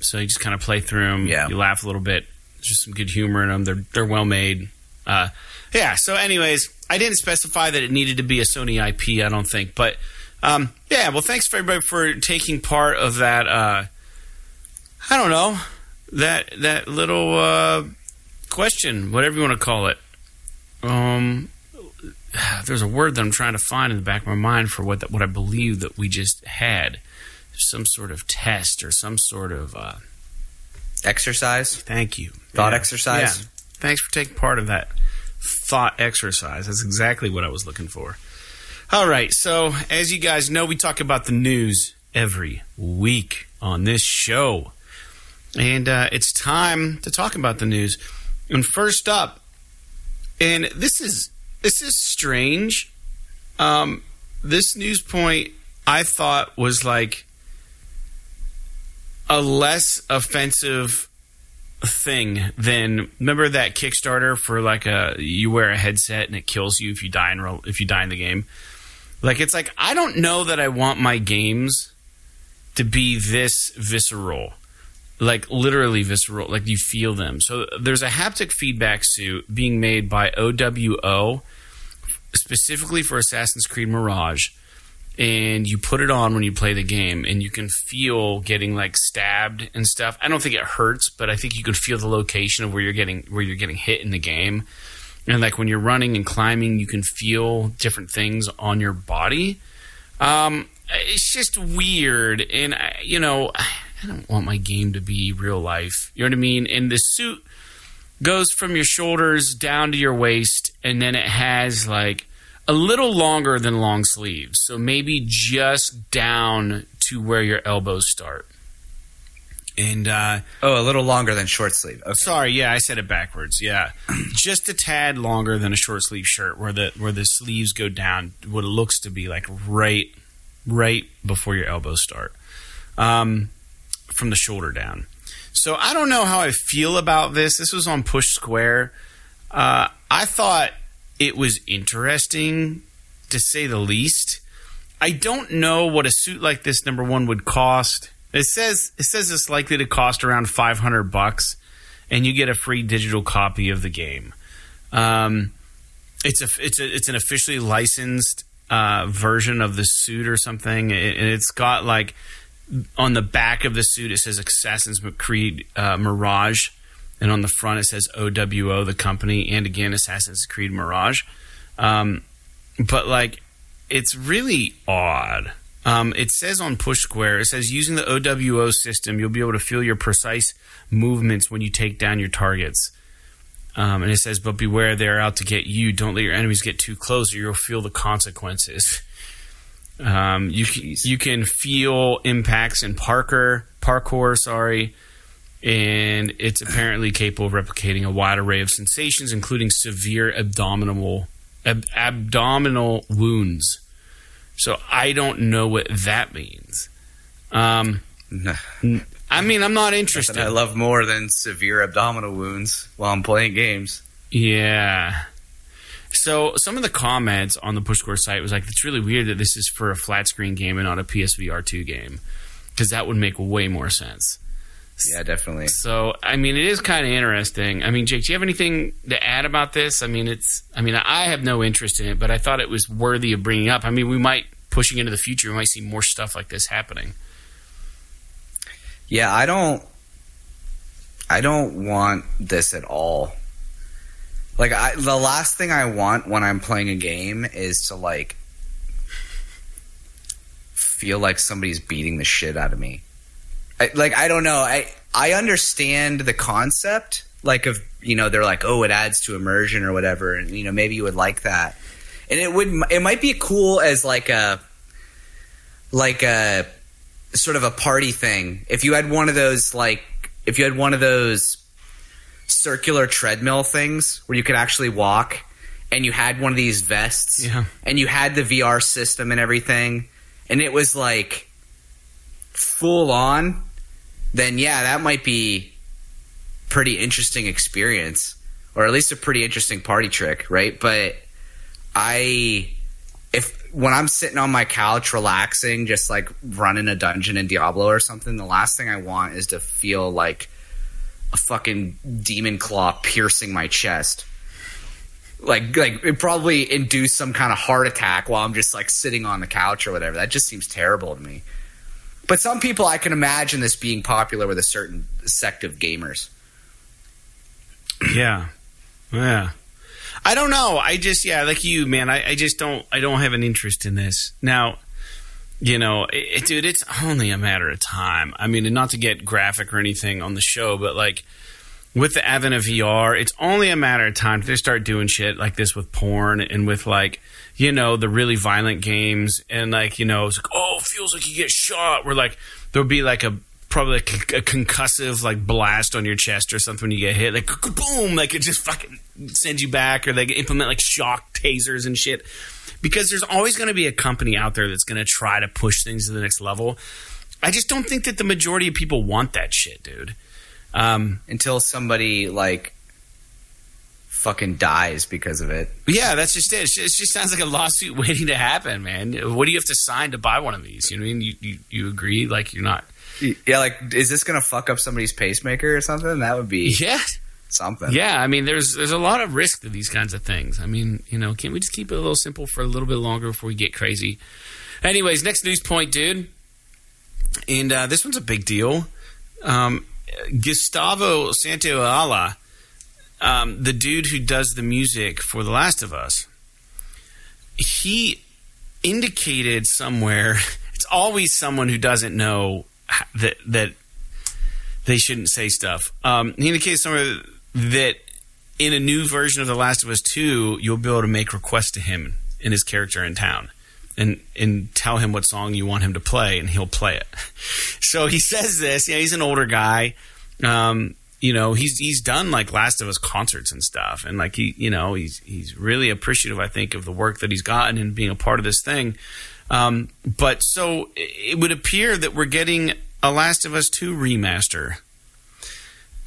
So you just kind of play through them. Yeah. You laugh a little bit. There's just some good humor in them. They're they're well made. Uh, yeah. So, anyways, I didn't specify that it needed to be a Sony IP. I don't think, but um, yeah. Well, thanks for everybody for taking part of that. Uh, I don't know that that little uh, question, whatever you want to call it. Um, there's a word that I'm trying to find in the back of my mind for what that, what I believe that we just had. Some sort of test or some sort of uh, Exercise. thank you Thought Yeah. exercise? Yeah. Thanks for taking part of that thought exercise. That's exactly what I was looking for. All right, so as you guys know, we talk about the news every week on this show. And uh, it's time to talk about the news. And first up, and this is this is strange. Um, this news point I thought was like a less offensive thing than remember that Kickstarter for like a you wear a headset and it kills you if you die in real- if you die in the game. Like it's like I don't know that I want my games to be this visceral. like literally visceral, like you feel them. So there's a haptic feedback suit being made by OWO specifically for Assassin's Creed Mirage. And you put it on when you play the game, and you can feel getting like stabbed and stuff. I don't think it hurts, but I think you can feel the location of where you're getting where you're getting hit in the game. And like when you're running and climbing, you can feel different things on your body. Um, it's just weird, and I, you know, I don't want my game to be real life. You know what I mean? And the suit goes from your shoulders down to your waist, and then it has like a little longer than long sleeves. So maybe just down to where your elbows start. And uh, oh, a little longer than short sleeve. Okay. Sorry, yeah, I said it backwards. Yeah, just a tad longer than a short sleeve shirt, where the where the sleeves go down, what it looks to be like right, right before your elbows start, um, from the shoulder down. So I don't know how I feel about this. This was on Push Square. Uh, I thought it was interesting to say the least. I don't know what a suit like this number one would cost. It says it says it's likely to cost around five hundred bucks, and you get a free digital copy of the game. Um, it's a it's a it's an officially licensed uh, version of the suit or something, and it's got like on the back of the suit it says Assassin's Creed uh, Mirage, and on the front it says OWO, the company, and again Assassin's Creed Mirage. Um, but like, it's really odd. Um, it says on Push Square, it says using the OWO system, you'll be able to feel your precise movements when you take down your targets. Um, and it says, but beware, they're out to get you. Don't let your enemies get too close, or you'll feel the consequences. Um, you you can feel impacts in Parker parkour. Sorry, and it's apparently capable of replicating a wide array of sensations, including severe abdominal ab- abdominal wounds. So I don't know what that means. Um, I mean, I'm not interested. I love more than severe abdominal wounds while I'm playing games. Yeah. So some of the comments on the Push Square site was like, "It's really weird that this is for a flat screen game and not a PSVR two game, because that would make way more sense." Yeah, definitely. So, I mean, it is kind of interesting. I mean, Jake, do you have anything to add about this? I mean, it's, I mean, I have no interest in it, but I thought it was worthy of bringing up. I mean, we might pushing into the future, we might see more stuff like this happening. Yeah, I don't, I don't want this at all. Like, I, the last thing I want when I'm playing a game is to like feel like somebody's beating the shit out of me. I, like I don't know. I I understand the concept, like of you know they're like oh it adds to immersion or whatever, and you know maybe you would like that, and it would it might be cool as like a like a sort of a party thing if you had one of those like if you had one of those circular treadmill things where you could actually walk and you had one of these vests Yeah. and you had the VR system and everything and it was like full on then yeah that might be pretty interesting experience or at least a pretty interesting party trick right? But i if when i'm sitting on my couch relaxing just like running a dungeon in diablo or something the last thing i want is to feel like a fucking demon claw piercing my chest. Like like it probably induce some kind of heart attack while i'm just like sitting on the couch or whatever. That just seems terrible to me but some people I can imagine this being popular with a certain sect of gamers. Yeah, yeah. I don't know. I just yeah, like you, man. I, I just don't. I don't have an interest in this now. You know, it, it, dude, it's only a matter of time. I mean, not to get graphic or anything on the show, but like with the advent of VR, it's only a matter of time to start doing shit like this with porn and with like you know the really violent games and like you know it's like oh it feels like you get shot. Where like there'll be like a probably like a concussive like blast on your chest or something when you get hit like boom like it just fucking sends you back or they implement like shock tasers and shit because there's always going to be a company out there that's going to try to push things to the next level. I just don't think that the majority of people want that shit, dude. Um, Until somebody like fucking dies because of it. Yeah, that's just it. It just sounds like a lawsuit waiting to happen, man. What do you have to sign to buy one of these? You know what I mean? You, you, you agree? Like you're not. Yeah, like is this gonna fuck up somebody's pacemaker or something? That would be Yeah. something. Yeah, I mean, there's there's a lot of risk to these kinds of things. I mean, you know, can't we just keep it a little simple for a little bit longer before we get crazy? Anyways, next news point, dude, and uh, this one's a big deal. Um, Gustavo Santaolalla, um, the dude who does the music for The Last of Us, he indicated somewhere. It's always someone who doesn't know that that they shouldn't say stuff. Um, he indicated somewhere that in a new version of The Last of Us 2, you'll be able to make requests to him and his character in town and and tell him what song you want him to play and he'll play it. So he says this, yeah, he's an older guy. Um, you know, he's he's done like Last of Us concerts and stuff and like he, you know, he's he's really appreciative I think of the work that he's gotten and being a part of this thing. Um, but so it would appear that we're getting a Last of Us 2 remaster.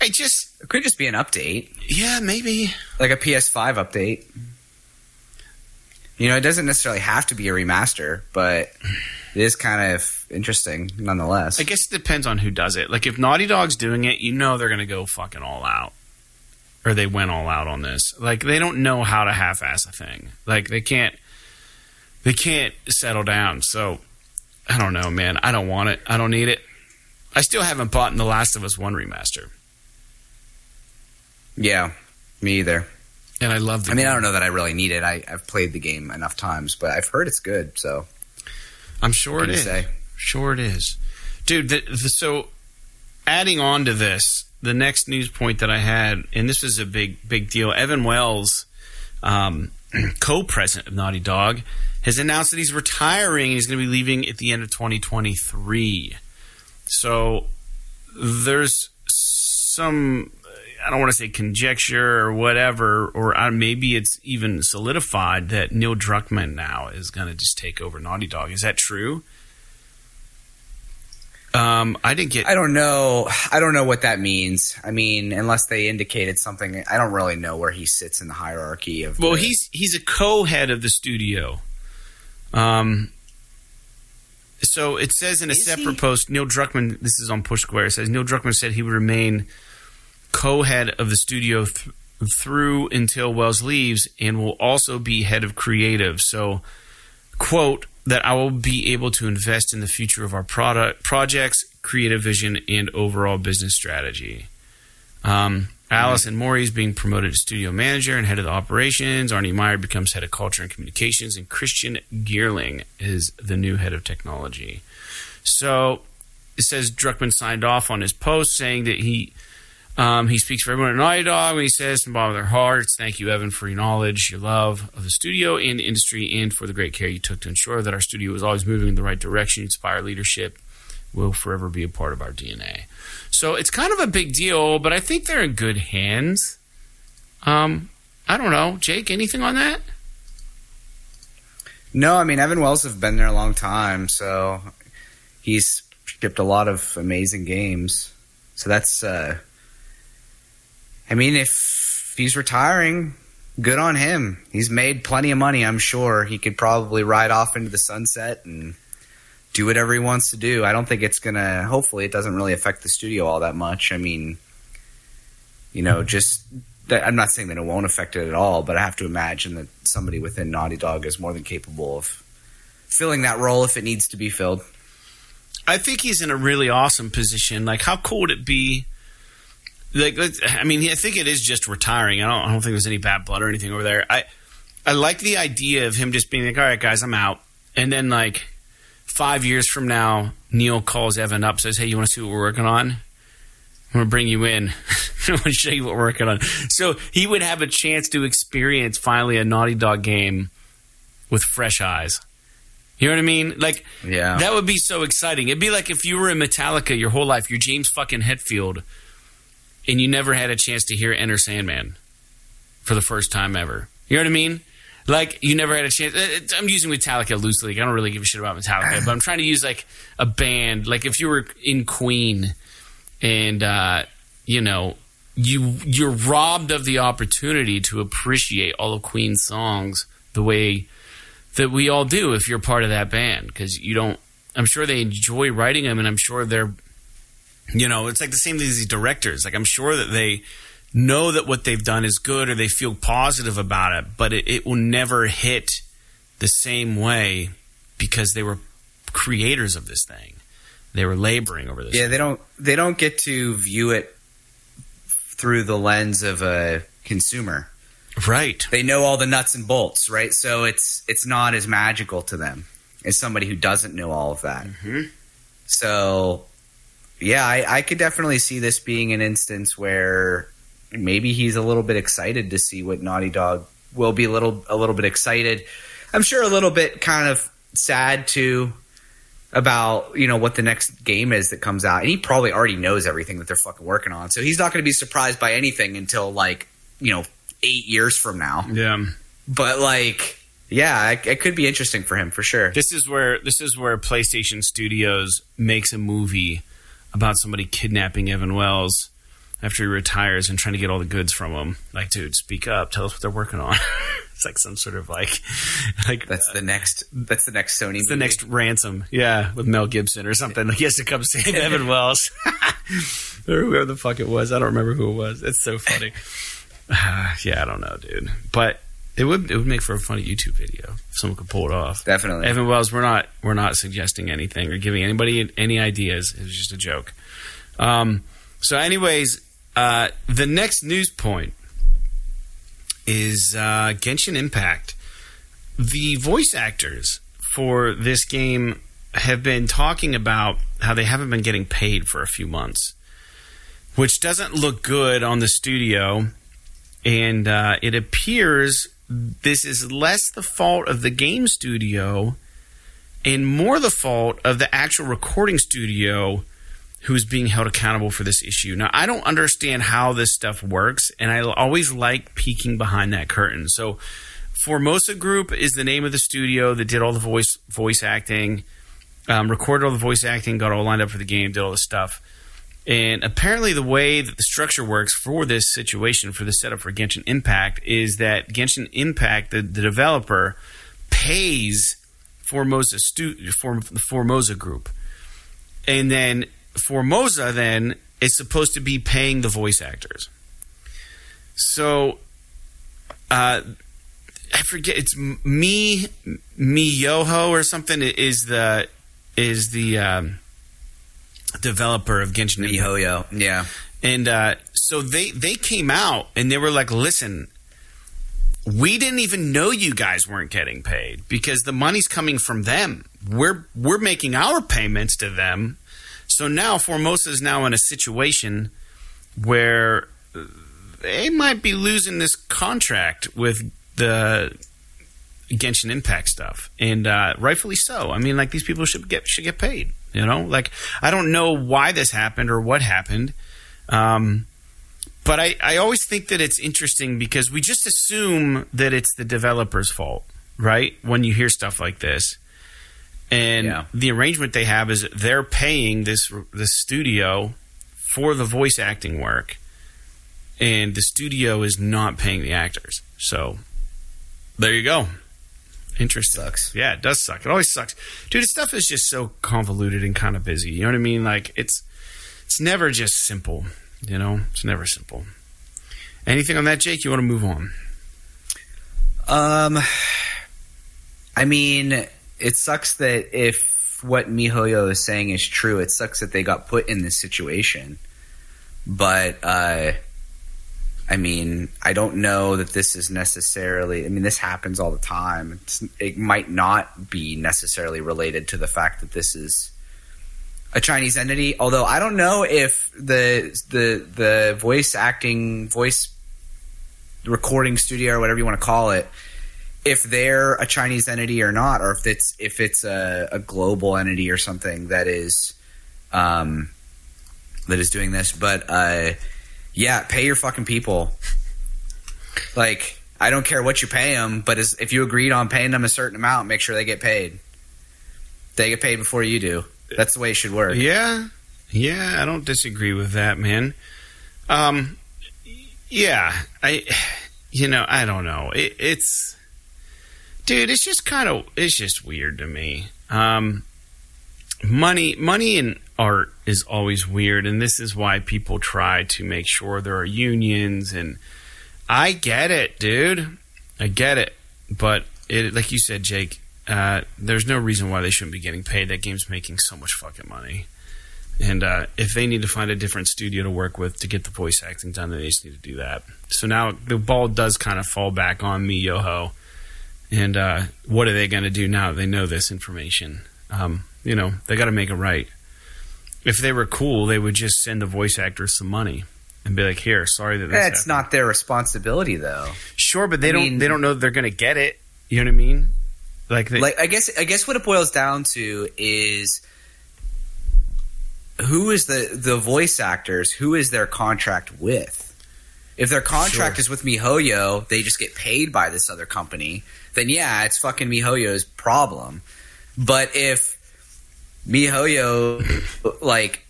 I just It could just be an update, yeah, maybe. like a PS5 update. You know, it doesn't necessarily have to be a remaster, but it is kind of interesting nonetheless. I guess it depends on who does it. Like if Naughty Dog's doing it, you know they're going to go fucking all out. Or they went all out on this. Like they don't know how to half-ass a thing. Like they can't they can't settle down. So I don't know, man. I don't want it. I don't need it. I still haven't bought in The Last of Us 1 remaster. yeah, me either. And I love the I mean, I don't know that I really need it. I, I've played the game enough times, but I've heard it's good. So, I'm sure it is. say? Sure it is. Dude, the, the, so adding on to this, the next news point that I had, and this is a big, big deal. Evan Wells, um, co-president of Naughty Dog, has announced that he's retiring and he's going to be leaving at the end of 2023. So there's some, I don't want to say conjecture or whatever, or maybe it's even solidified that Neil Druckmann now is going to just take over Naughty Dog. Is that true? Um, I didn't get. I don't know. I don't know what that means. I mean, unless they indicated something, I don't really know where he sits in the hierarchy of. Well, the- he's he's a co-head of the studio. Um. So it says in a Is separate he? post, Neil Druckmann. This is on Push Square. It says Neil Druckmann said he would remain co-head of the studio th- through until Wells leaves, and will also be head of creative. So, quote that I will be able to invest in the future of our product projects, creative vision, and overall business strategy. Um, Alison Mori is being promoted to studio manager and head of the operations. Arne Meyer becomes head of culture and communications, and Christian Gyrling is the new head of technology. So it says Druckmann signed off on his post saying that he um, he speaks for everyone at Naughty Dog when he says from the bottom of their hearts, "Thank you, Evan, for your knowledge, your love of the studio and industry, and for the great care you took to ensure that our studio was always moving in the right direction. Inspire leadership will forever be a part of our DNA." So it's kind of a big deal, but I think they're in good hands. Um, I don't know, Jake. Anything on that? no. I mean, Evan Wells have been there a long time, so he's shipped a lot of amazing games. So that's. uh I mean, if he's retiring, good on him. He's made plenty of money. I'm sure he could probably ride off into the sunset and do whatever he wants to do. I don't think it's gonna. Hopefully, it doesn't really affect the studio all that much. I mean, you know, just I'm not saying that it won't affect it at all, but I have to imagine that somebody within Naughty Dog is more than capable of filling that role if it needs to be filled. I think he's in a really awesome position. Like, how cool would it be? Like, I mean, I think it is just retiring. I don't, I don't think there's any bad blood or anything over there. I, I like the idea of him just being like, "All right, guys, I'm out," and then like five years from now, Neil calls Evan up, says, "Hey, you want to see what we're working on? I'm gonna bring you in. I want to show you what we're working on." So he would have a chance to experience finally a Naughty Dog game with fresh eyes. You know what I mean? Like, Yeah. that would be so exciting. It'd be like if you were in Metallica your whole life, you're James fucking Hetfield, and you never had a chance to hear Enter Sandman for the first time ever. You know what I mean? Like you never had a chance. it- I'm using Metallica loosely. I don't really give a shit about Metallica, but I'm trying to use like a band. Like if you were in Queen, and uh, you know you you're robbed of the opportunity to appreciate all of Queen's songs the way that we all do if you're part of that band because you don't. I'm sure they enjoy writing them, and I'm sure they're, you know, it's like the same thing as these directors. Like I'm sure that they know that what they've done is good or they feel positive about it, but it, it will never hit the same way because they were creators of this thing. They were laboring over this. Yeah, they don't they don't get to view it through the lens of a consumer. Right. They know all the nuts and bolts, right? So it's it's not as magical to them as somebody who doesn't know all of that. Mm-hmm. So, yeah, I, I could definitely see this being an instance where maybe he's a little bit excited to see what Naughty Dog will be a little a little bit excited. I'm sure a little bit kind of sad too about you know what the next game is that comes out, and he probably already knows everything that they're fucking working on. So he's not going to be surprised by anything until like you know eight years from now. Yeah. But like, yeah, it, it could be interesting for him for sure. This is where this is where PlayStation Studios makes a movie about somebody kidnapping Evan Wells after he retires and trying to get all the goods from him. Like, dude, speak up. Tell us what they're working on. it's like some sort of like, like That's the next. That's the next Sony. It's the next ransom, yeah, with Mel Gibson or something. He has to come save Evan Wells, or whoever the fuck it was. I don't remember who it was. It's so funny. yeah, I don't know, dude. But it would it would make for a funny YouTube video if someone could pull it off. Definitely. Evan Wells, we're not we're not suggesting anything or giving anybody any ideas. It was just a joke. Um, so, anyways, uh, the next news point is uh, Genshin Impact. The voice actors for this game have been talking about how they haven't been getting paid for a few months, which doesn't look good on the studio. And uh, it appears this is less the fault of the game studio and more the fault of the actual recording studio who is being held accountable for this issue. Now, I don't understand how this stuff works, and I always like peeking behind that curtain. So, Formosa Group is the name of the studio that did all the voice voice acting, um, recorded all the voice acting, got all lined up for the game, did all the stuff. And apparently, the way that the structure works for this situation, for the setup for Genshin Impact, is that Genshin Impact, the, the developer, pays Formosa stu- for the Formosa Group, and then Formosa then is supposed to be paying the voice actors. So, uh, I forget it's me me Yoho or something is the is the um, developer of Genshin Impact. MiHoYo. Yeah. And uh, so they they came out and they were like, "Listen, we didn't even know you guys weren't getting paid because the money's coming from them. We're we're making our payments to them. So now Formosa is now in a situation where they might be losing this contract with the Genshin Impact stuff, and uh, rightfully so. I mean, like these people should get should get paid. You know, like I don't know why this happened or what happened. Um, but I, I always think that it's interesting because we just assume that it's the developer's fault, right? When you hear stuff like this. And Yeah. the arrangement they have is they're paying this this studio for the voice acting work, and the studio is not paying the actors. So there you go. Interesting. Sucks. Yeah, it does suck. It always sucks, dude. This stuff is just so convoluted and kind of busy. You know what I mean? Like it's it's never just simple. You know, it's never simple. Anything on that, Jake? You want to move on? Um, I mean, it sucks that if what MiHoYo is saying is true, it sucks that they got put in this situation. But uh, I mean, I don't know that this is necessarily. I mean, this happens all the time. It's, it might not be necessarily related to the fact that this is a Chinese entity. Although I don't know if the the the voice acting voice recording studio or whatever you want to call it if they're a Chinese entity or not, or if it's if it's a, a global entity or something that is um, that is doing this. But uh, yeah, pay your fucking people. Like I don't care what you pay them, but if you agreed on paying them a certain amount, make sure they get paid. They get paid before you do. That's the way it should work. Yeah, yeah. I don't disagree with that, man. Um, Yeah, I, you know, I don't know. It, it's, dude, it's just kind of, it's just weird to me. Um, money, money in art is always weird, and this is why people try to make sure there are unions. And I get it, dude, I get it, but it, like you said, Jake, uh, there's no reason why they shouldn't be getting paid. That game's making so much fucking money. And uh, if they need to find a different studio to work with to get the voice acting done, they just need to do that. So now the ball does kind of fall back on miHoYo. And uh, what are they going to do now? They know this information. Um, you know, they got to make it right. If they were cool, they would just send the voice actors some money and be like, "Here, sorry that this That's happened." not their responsibility, though. sure, but they I don't. mean- they don't know they're going to get it. You know what I mean? Like, they, like I guess I guess what it boils down to is who is the the voice actors? Who is their contract with? If their contract Sure. is with MiHoYo, they just get paid by this other company. Then yeah, it's fucking MiHoYo's problem. But if MiHoYo, like,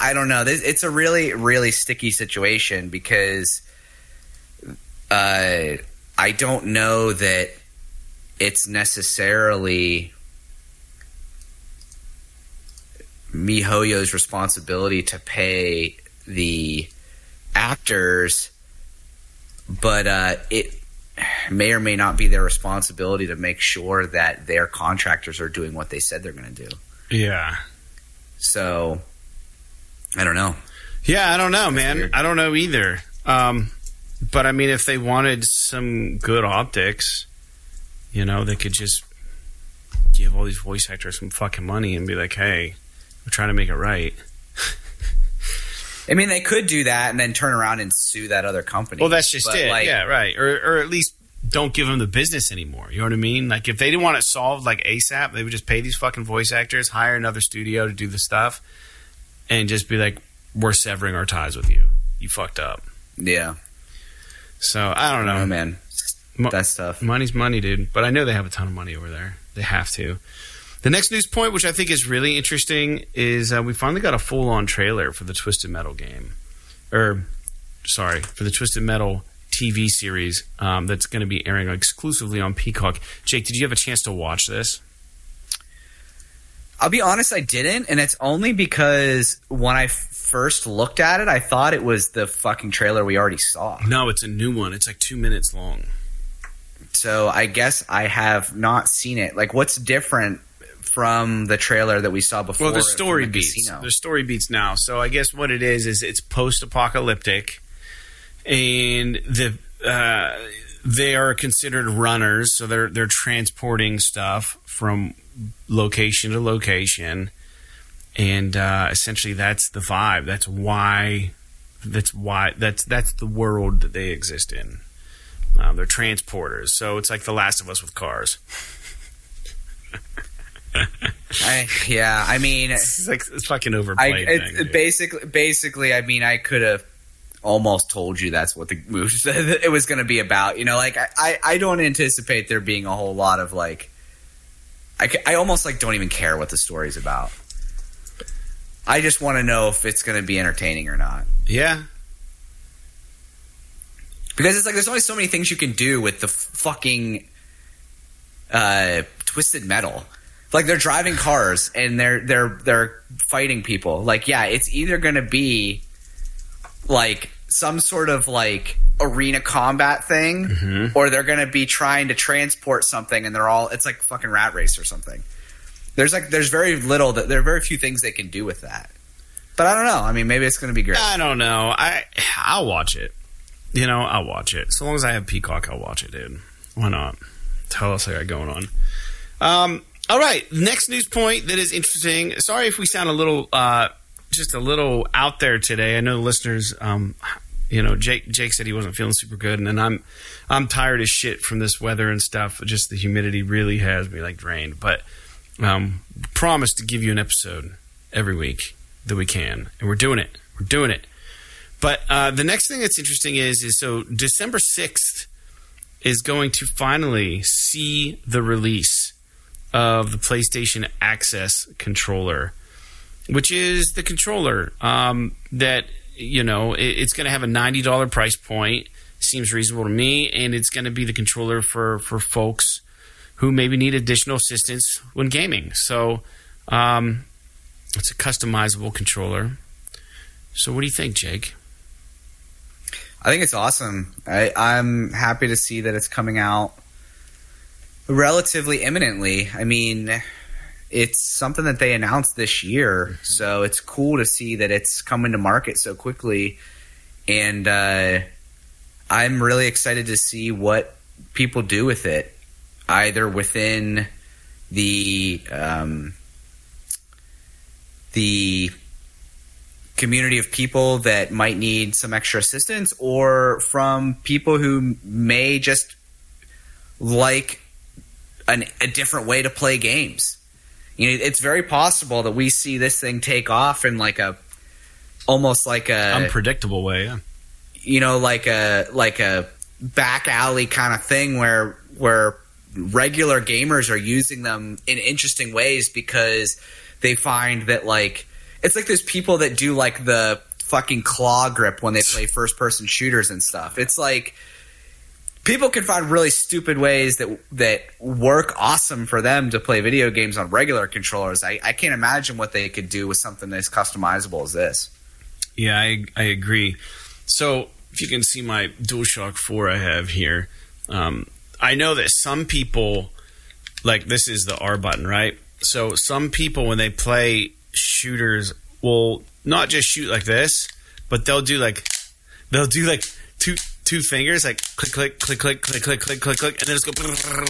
I don't know, this, it's a really really sticky situation because uh, I don't know that it's necessarily MiHoYo's responsibility to pay the actors, but uh, it may or may not be their responsibility to make sure that their contractors are doing what they said they're going to do. yeah. So, I don't know. Yeah, I don't know, man. weird. I don't know either. Um, but I mean, if they wanted some good optics, you know, they could just give all these voice actors some fucking money and be like, "Hey, we're trying to make it right." I mean, they could do that and then turn around and sue that other company. Well, that's just But, it. like, yeah, right. Or, or at least don't give them the business anymore. You know what I mean? Like, if they didn't want it solved like ASAP, they would just pay these fucking voice actors, hire another studio to do the stuff, and just be like, "We're severing our ties with you. You fucked up." Yeah. So I don't know, Oh, man. Mo- That stuff. Money's money, dude. But I know they have a ton of money over there. They have to. The next news point, which I think is really interesting, is uh, we finally got a full on trailer for the Twisted Metal game. Or, sorry, for the Twisted Metal TV series um, that's going to be airing exclusively on Peacock. Jake, did you have a chance to watch this? I'll be honest, I didn't, and it's only because when I first looked at it, I thought it was the fucking trailer we already saw. No, it's a new one. It's like two minutes long. So I guess I have not seen it. Like, what's different from the trailer that we saw before? Well, the story the beats. casino? The story beats now. So I guess what it is is it's post-apocalyptic, and the uh, they are considered runners. So they're they're transporting stuff from location to location, and uh, essentially that's the vibe. That's why. That's why. That's that's the world that they exist in. Um, they're transporters. So it's like The Last of Us with cars. I, yeah, I mean, It's like it's fucking I overplayed. it, thing, basically, basically, I mean, I could have almost told you that's what the movie it was going to be about. You know, like I, I, I don't anticipate there being a whole lot of like, I, I almost like don't even care what the story's about. I just want to know if it's going to be entertaining or not. yeah, because it's like there's only so many things you can do with the fucking uh, twisted metal. Like they're driving cars and they're they're they're fighting people. Like yeah, it's either going to be like some sort of like arena combat thing, or they're going to be trying to transport something, and they're all it's like fucking rat race or something. There's like there's very little that there are very few things they can do with that. But I don't know. I mean, maybe it's going to be great. I don't know. I I'll watch it. You know, I'll watch it. So long as I have Peacock, I'll watch it, dude. Why not? Tell us I got going on. Um, all right. Next news point that is interesting. Sorry if we sound a little, uh, just a little out there today. I know the listeners. Um, you know, Jake Jake said he wasn't feeling super good, and then I'm I'm tired as shit from this weather and stuff. Just the humidity really has me like drained. But um, promise to give you an episode every week that we can, and we're doing it. We're doing it. But uh, the next thing that's interesting is is so December sixth is going to finally see the release of the PlayStation Access controller, which is the controller um, that you know, it, it's going to have a ninety dollar price point. Seems reasonable to me, and it's going to be the controller for for folks who maybe need additional assistance when gaming. So, um, it's a customizable controller. So, what do you think, Jake? I think it's awesome. I, I'm happy to see that it's coming out relatively imminently. I mean, it's something that they announced this year, so it's cool to see that it's coming to market so quickly. And uh, I'm really excited to see what people do with it, either within the um, the community of people that might need some extra assistance or from people who may just like an, a different way to play games. You know, it's very possible that we see this thing take off in like a almost like a unpredictable way. Yeah. You know, like a like a back alley kind of thing where where regular gamers are using them in interesting ways because they find that like it's like there's people that do like the fucking claw grip when they play first person shooters and stuff. It's like people can find really stupid ways that that work awesome for them to play video games on regular controllers. I, I can't imagine what they could do with something as customizable as this. Yeah, I I agree. So if you can see my DualShock Four I have here, um, I know that some people like this is the R button, right? So some people when they play shooters will not just shoot like this, but they'll do like they'll do like two two fingers like click click click click click click click click click and then just go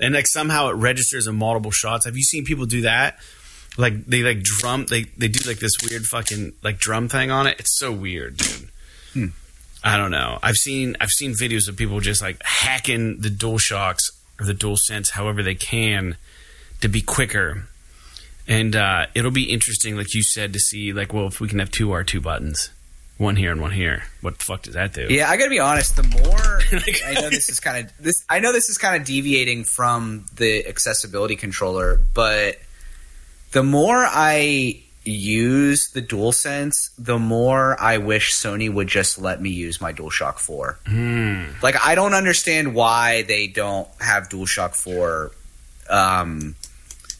and like somehow it registers in multiple shots. Have you seen people do that? Like they like drum they they do like this weird fucking like drum thing on it. It's so weird, dude. Hmm. I don't know. I've seen I've seen videos of people just like hacking the Dual Shocks or the Dual Sense however they can to be quicker and uh, it'll be interesting, like you said, to see like, well, if we can have two R two buttons, one here and one here, what the fuck does that do? Yeah, I gotta be honest. The more I know, this is kind of this. I know this is kind of deviating from the accessibility controller, but the more I use the DualSense, the more I wish Sony would just let me use my DualShock 4. Mm. Like, I don't understand why they don't have DualShock 4 um,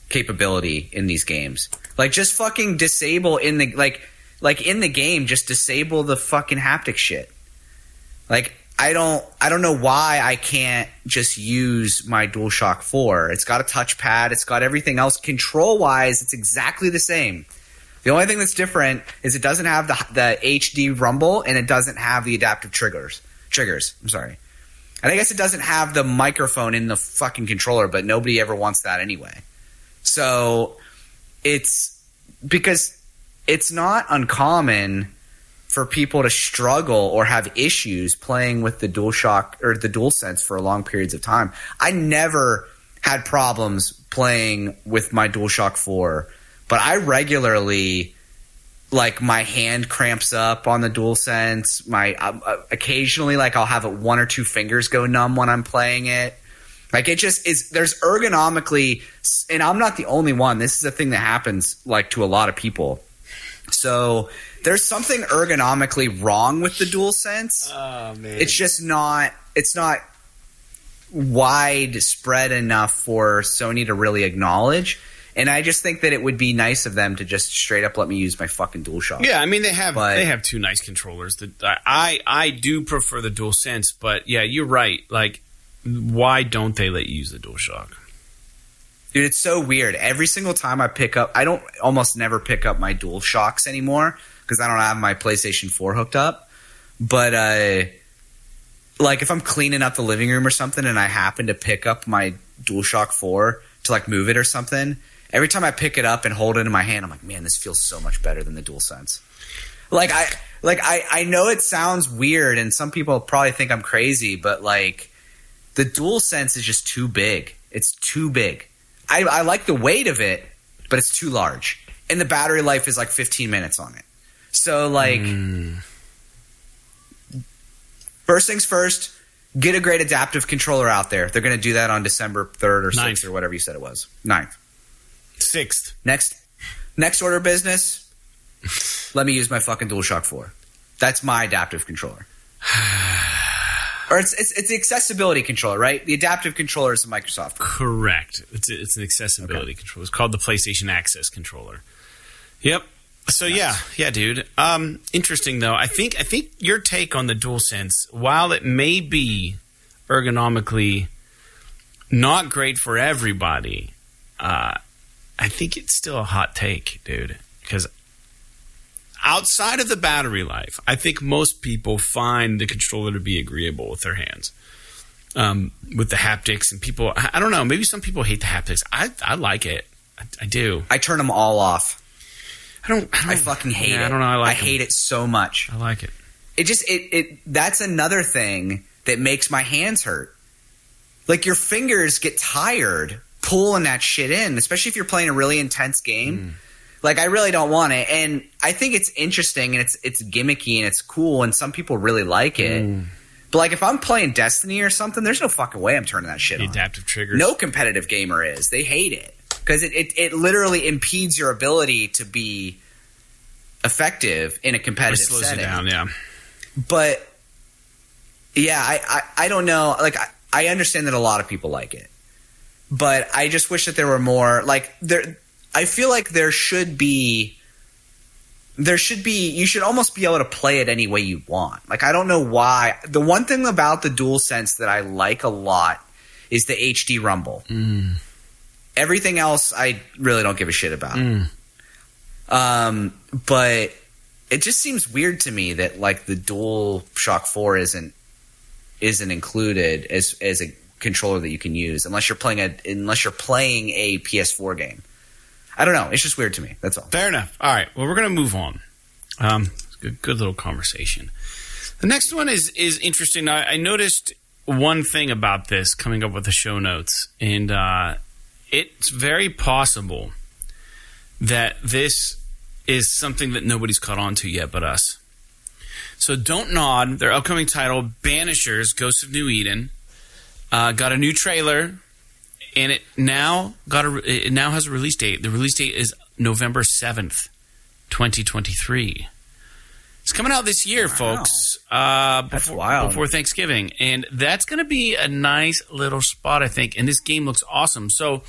capability in these games. Like just fucking disable in the like like in the game just disable the fucking haptic shit. Like I don't I don't know why I can't just use my DualShock 4. It's got a touchpad, it's got everything else control wise, it's exactly the same. The only thing that's different is it doesn't have the the HD rumble and it doesn't have the adaptive triggers. Triggers, I'm sorry. And I guess it doesn't have the microphone in the fucking controller, but nobody ever wants that anyway. So it's because it's not uncommon for people to struggle or have issues playing with the DualShock or the DualSense for long periods of time. I never had problems playing with my DualShock 4, but I regularly like my hand cramps up on the DualSense. My uh, occasionally like I'll have one or two fingers go numb when I'm playing it. Like it just is. There's ergonomically, and I'm not the only one. This is a thing that happens like to a lot of people. So there's something ergonomically wrong with the dual sense. Oh it's just not. It's not widespread enough for Sony to really acknowledge. And I just think that it would be nice of them to just straight up let me use my fucking DualShock. Yeah, I mean they have but, they have two nice controllers. That I I do prefer the Dual Sense, but yeah, you're right. Like why don't they let you use the DualShock? Dude, it's so weird. Every single time I pick up, I don't almost never pick up my Dual Shocks anymore because I don't have my PlayStation 4 hooked up. But uh, like if I'm cleaning up the living room or something and I happen to pick up my DualShock 4 to like move it or something, every time I pick it up and hold it in my hand, I'm like, man, this feels so much better than the DualSense. Like I like I, I know it sounds weird and some people probably think I'm crazy, but like the dual sense is just too big. It's too big. I, I like the weight of it, but it's too large. And the battery life is like 15 minutes on it. So like mm. first things first, get a great adaptive controller out there. They're going to do that on December 3rd or 6th Ninth. or whatever you said it was. 9th. 6th. Next next order business, let me use my fucking DualShock 4. That's my adaptive controller. Or it's, it's it's the accessibility controller, right? The adaptive controller is the Microsoft. Correct. It's a, it's an accessibility okay. controller. It's called the PlayStation Access controller. Yep. So nice. yeah, yeah, dude. Um, interesting though. I think I think your take on the DualSense, while it may be ergonomically not great for everybody, uh, I think it's still a hot take, dude. Because outside of the battery life, I think most people find the controller to be agreeable with their hands. Um, with the haptics and people, I don't know. Maybe some people hate the haptics. I I like it. I, I do. I turn them all off. I don't. I, don't, I fucking hate yeah, it. I don't know. I like. I hate it so much. I like it. It just it it. That's another thing that makes my hands hurt. Like your fingers get tired pulling that shit in, especially if you're playing a really intense game. Mm. Like I really don't want it, and I think it's interesting and it's it's gimmicky and it's cool, and some people really like it. Mm. But like if I'm playing Destiny or something, there's no fucking way I'm turning that shit the on. Adaptive triggers. No competitive gamer is. They hate it because it, it it literally impedes your ability to be effective in a competitive it slows setting. You down, yeah. But yeah, I, I, I don't know. Like I, I understand that a lot of people like it, but I just wish that there were more. Like there, I feel like there should be there should be you should almost be able to play it any way you want. Like I don't know why. The one thing about the dual sense that I like a lot is the HD rumble. Mm. Everything else I really don't give a shit about. Mm. Um, but it just seems weird to me that like the Dual Shock 4 isn't isn't included as as a controller that you can use unless you're playing a unless you're playing a PS4 game. I don't know. It's just weird to me. That's all. Fair enough. All right. Well, we're going to move on. Um, good, good little conversation. The next one is is interesting. I, I, noticed one thing about this coming up with the show notes, and uh, it's very possible that this is something that nobody's caught on to yet but us. So Don't Nod, their upcoming title, Banishers, Ghosts of New Eden, uh, got a new trailer and it now got a it now has a release date. The release date is November seventh, twenty twenty three. It's coming out this year, wow. folks. Uh, before, before Thanksgiving, and that's going to be a nice little spot, I think. And this game looks awesome. So,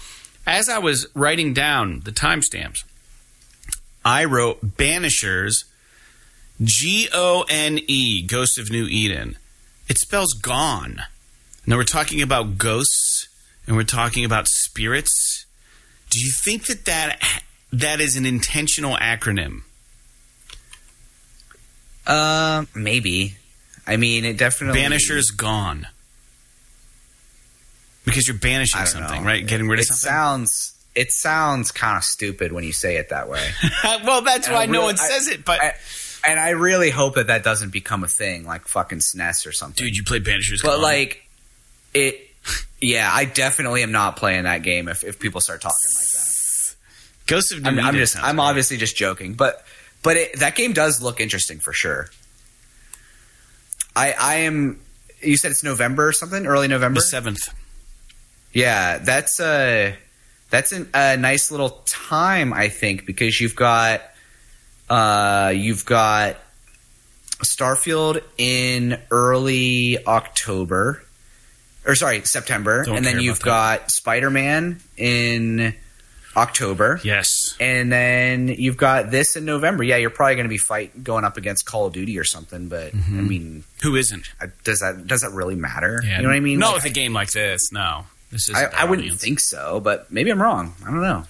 as I was writing down the timestamps, I wrote Banishers, G O N E, Ghost of New Eden. It spells gone. Now we're talking about ghosts and we're talking about spirits, do you think that that, that is an intentional acronym? Uh, maybe. I mean, it definitely. Banisher's gone. Because you're banishing something, know. right? Getting rid it of something. Sounds it sounds kind of stupid when you say it that way. well, that's and why no one says it. But I, and I really hope that that doesn't become a thing, like fucking SNES or something. Dude, you play Banishers, but like it yeah, I definitely am not playing that game if, if people start talking like that. Ghost of I'm, I'm just I'm obviously just joking, but but it, that game does look interesting for sure. I I am. You said it's November or something, early November, seventh. Yeah, that's a that's an, a nice little time, I think, because you've got uh, you've got Starfield in early October or sorry, September, Don't and then you've got Spider Man in October. Yes, and then you've got this in November. Yeah, you're probably going to be fight going up against Call of Duty or something. But mm-hmm. I mean, who isn't? Does that does that really matter? Yeah, you know what I mean? No, like, with a game like this, no. This is. I, I wouldn't think so, but maybe I'm wrong. I don't know.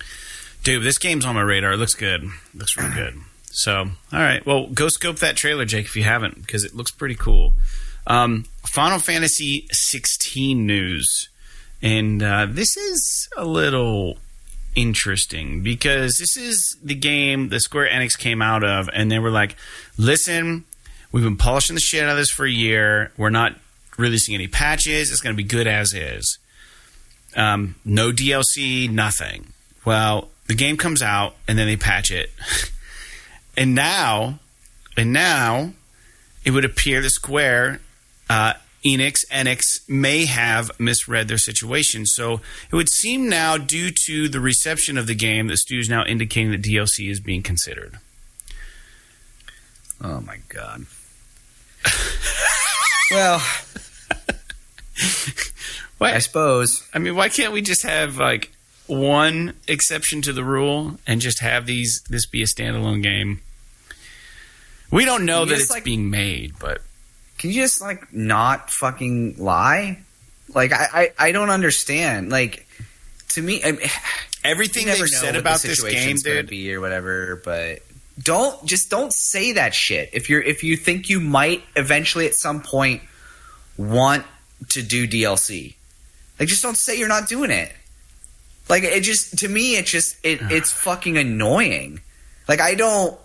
Dude, this game's on my radar. It looks good. It looks really good. So, all right. Well, go scope that trailer, Jake, if you haven't, because it looks pretty cool. Um, Final Fantasy 16 news. And uh, this is a little interesting because this is the game that Square Enix came out of, and they were like, listen, we've been polishing the shit out of this for a year. We're not releasing any patches. It's going to be good as is. Um, no DLC, nothing. Well, the game comes out, and then they patch it. and now, and now, it would appear the Square uh, Enix, Enix may have misread their situation. So it would seem now, due to the reception of the game, that Stu is now indicating that DLC is being considered. Oh my god! well, Why, I suppose. I mean, why can't we just have like one exception to the rule and just have these this be a standalone game? We don't know You that just, it's like- being made, but Can you just like not fucking lie? Like I, I, I don't understand. Like to me, I mean, everything they've know said about the this game, situation's gonna dude. be or whatever. But don't just don't say that shit. If you're if you think you might eventually at some point want to do DLC, like just don't say you're not doing it. Like it just to me, it just it it's fucking annoying. Like I don't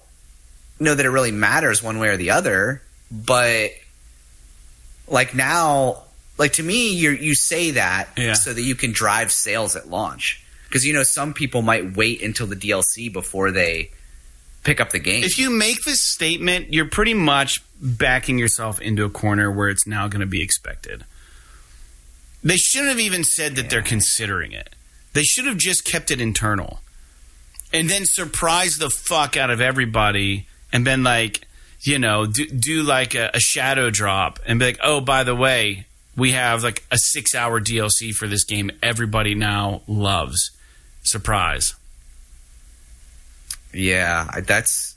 know that it really matters one way or the other, but like now, like to me, you you say that Yeah. so that you can drive sales at launch because you know some people might wait until the DLC before they pick up the game. If you make this statement, you're pretty much backing yourself into a corner where it's now going to be expected. They shouldn't have even said that they're considering it. They should have just kept it internal. And then surprised the fuck out of everybody and been like, you know, do, do like a, a shadow drop and be like, oh, by the way, we have like a six hour DLC for this game everybody now loves. Surprise. yeah, I- that's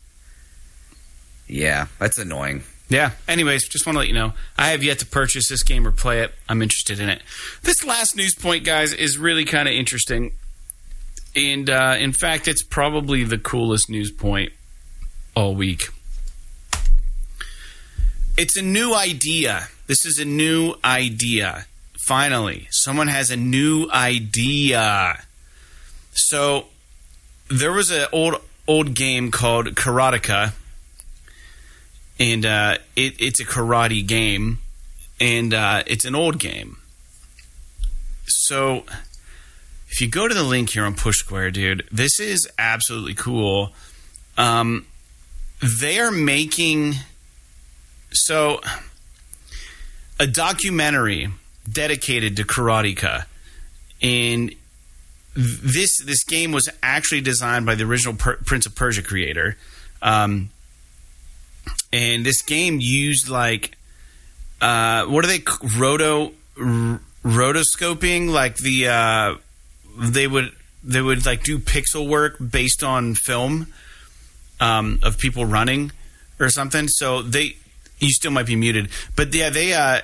yeah, that's annoying. Yeah. Anyways, just want to let you know I have yet to purchase this game or play it. I'm interested in it. This last news point, guys, is really kind of interesting, and uh, in fact, it's probably the coolest news point all week. It's a new idea. This is a new idea. Finally, someone has a new idea. So there was an old old game called Karateka and uh, it, it's a karate game, and uh, it's an old game. So, if you go to the link here on Push Square, dude, this is absolutely cool. Um, they are making so a documentary dedicated to karateka, and this this game was actually designed by the original per- Prince of Persia creator. Um, and this game used like uh, what are they roto r- rotoscoping? Like the uh, they would they would like do pixel work based on film um, of people running or something. So they you still might be muted but yeah they uh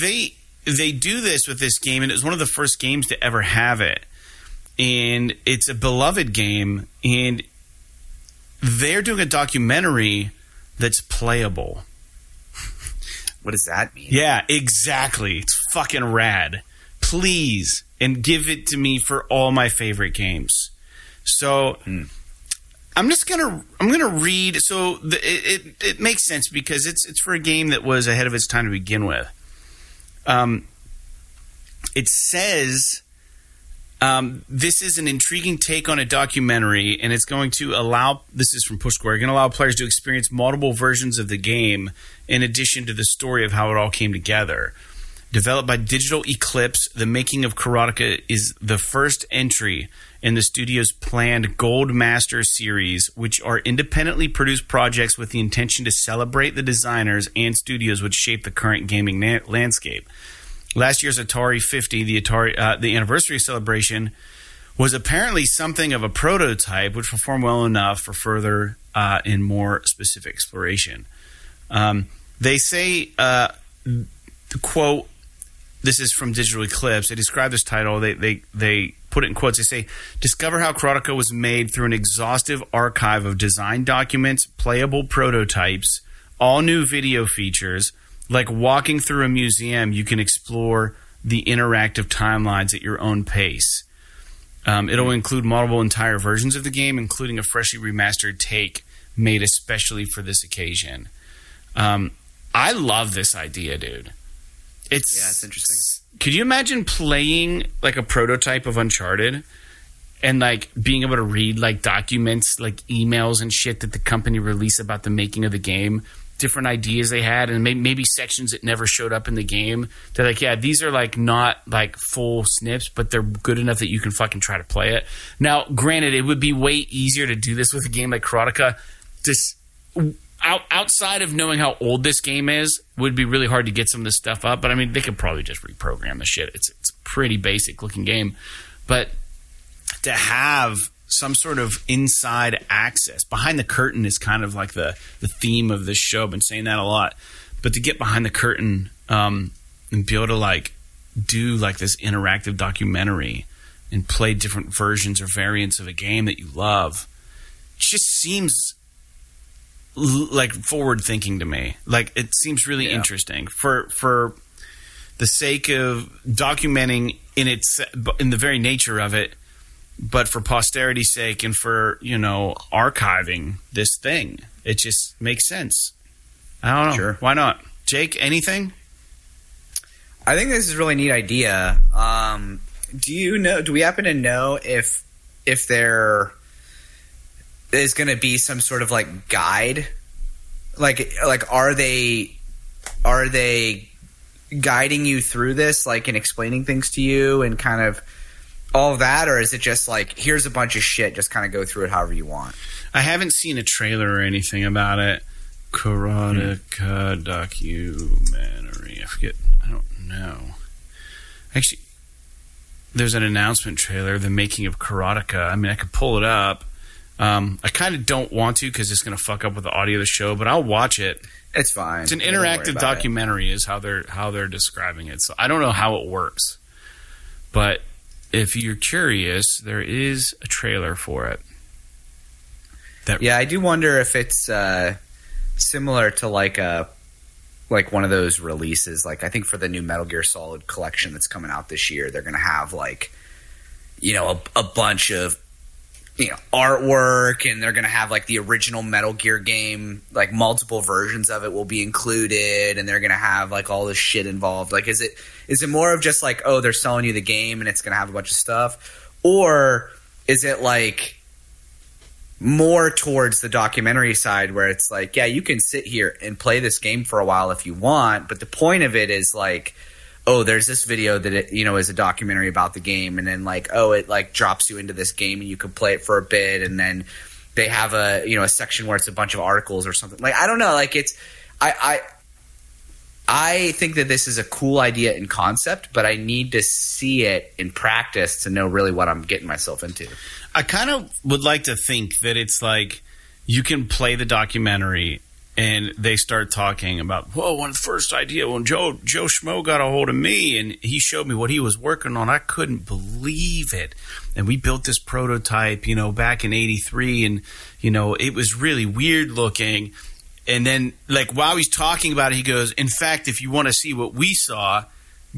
they they do this with this game and it was one of the first games to ever have it and it's a beloved game and they're doing a documentary that's playable. What does that mean? Yeah, exactly. It's fucking rad. Please and give it to me for all my favorite games. So I'm just gonna I'm gonna read. So the, it, it it makes sense because it's it's for a game that was ahead of its time to begin with. Um, it says um, this is an intriguing take on a documentary, and it's going to allow. This is from Push Square. Going to allow players to experience multiple versions of the game, in addition to the story of how it all came together. Developed by Digital Eclipse, the making of Karateka is the first entry in the studio's planned Gold Master series, which are independently produced projects with the intention to celebrate the designers and studios which shape the current gaming na- landscape. Last year's Atari 50, the Atari uh, the anniversary celebration, was apparently something of a prototype, which performed well enough for further uh, and more specific exploration. Um, they say, uh, quote, this is from Digital Eclipse. They describe this title. They they they put it in quotes. They say, "Discover how Karateka was made through an exhaustive archive of design documents, playable prototypes, all new video features. Like walking through a museum, you can explore the interactive timelines at your own pace. Um, it'll include multiple entire versions of the game, including a freshly remastered take made especially for this occasion. Um, I love this idea, dude. It's Yeah, it's interesting. Could you imagine playing like a prototype of Uncharted and like being able to read like documents, like emails and shit that the company released about the making of the game, different ideas they had, and maybe, maybe sections that never showed up in the game? They're like, yeah, these are like not like full snips, but they're good enough that you can fucking try to play it. Now, granted, it would be way easier to do this with a game like Karateka. Just out, outside of knowing how old this game is, would be really hard to get some of this stuff up. But I mean, they could probably just reprogram the shit. It's it's a pretty basic looking game, but to have some sort of inside access behind the curtain is kind of like the the theme of this show. I've been saying that a lot, but to get behind the curtain um, and be able to like do like this interactive documentary and play different versions or variants of a game that you love just seems like forward thinking to me. Like it seems really Yeah. interesting for for the sake of documenting in its in the very nature of it, but for posterity's sake and for you know archiving this thing. It just makes sense. I don't know. Sure. Why not, Jake? Anything? I think this is a really neat idea. Um, do you know? Do we happen to know if if there is going to be some sort of like guide? Like, like are they are they guiding you through this, like, and explaining things to you, and kind of all that, or is it just like here's a bunch of shit, just kind of go through it however you want? I haven't seen a trailer or anything about it. Karateka documentary. I forget. I don't know. Actually, there's an announcement trailer, the making of Karateka. I mean, I could pull it up. Um, I kind of don't want to because it's going to fuck up with the audio of the show, but I'll watch it. It's fine. It's an interactive documentary, is how they're how they're describing it. So I don't know how it works, but if you're curious, there is a trailer for it. Yeah, I do wonder if it's uh, similar to like a like one of those releases. Like I think for the new Metal Gear Solid collection that's coming out this year, they're going to have like you know a, a bunch of you know artwork, and they're going to have like the original Metal Gear game, like multiple versions of it will be included, and they're going to have like all this shit involved. Like, is it is it more of just like oh they're selling you the game and it's going to have a bunch of stuff, or is it like more towards the documentary side where it's like, yeah, you can sit here and play this game for a while if you want, but the point of it is like, oh, there's this video that it, you know is a documentary about the game, and then like, oh, it like drops you into this game and you can play it for a bit, and then they have a you know a section where it's a bunch of articles or something. Like I don't know, like it's I I I think that this is a cool idea in concept, but I need to see it in practice to know really what I'm getting myself into. I kind of would like to think that it's like you can play the documentary and they start talking about, whoa, when the first idea, when Joe Joe Schmo got a hold of me and he showed me what he was working on, I couldn't believe it. And we built this prototype, you know, back in '83, and you know, it was really weird looking. And then, like while he's talking about it, he goes, "In fact, if you want to see what we saw."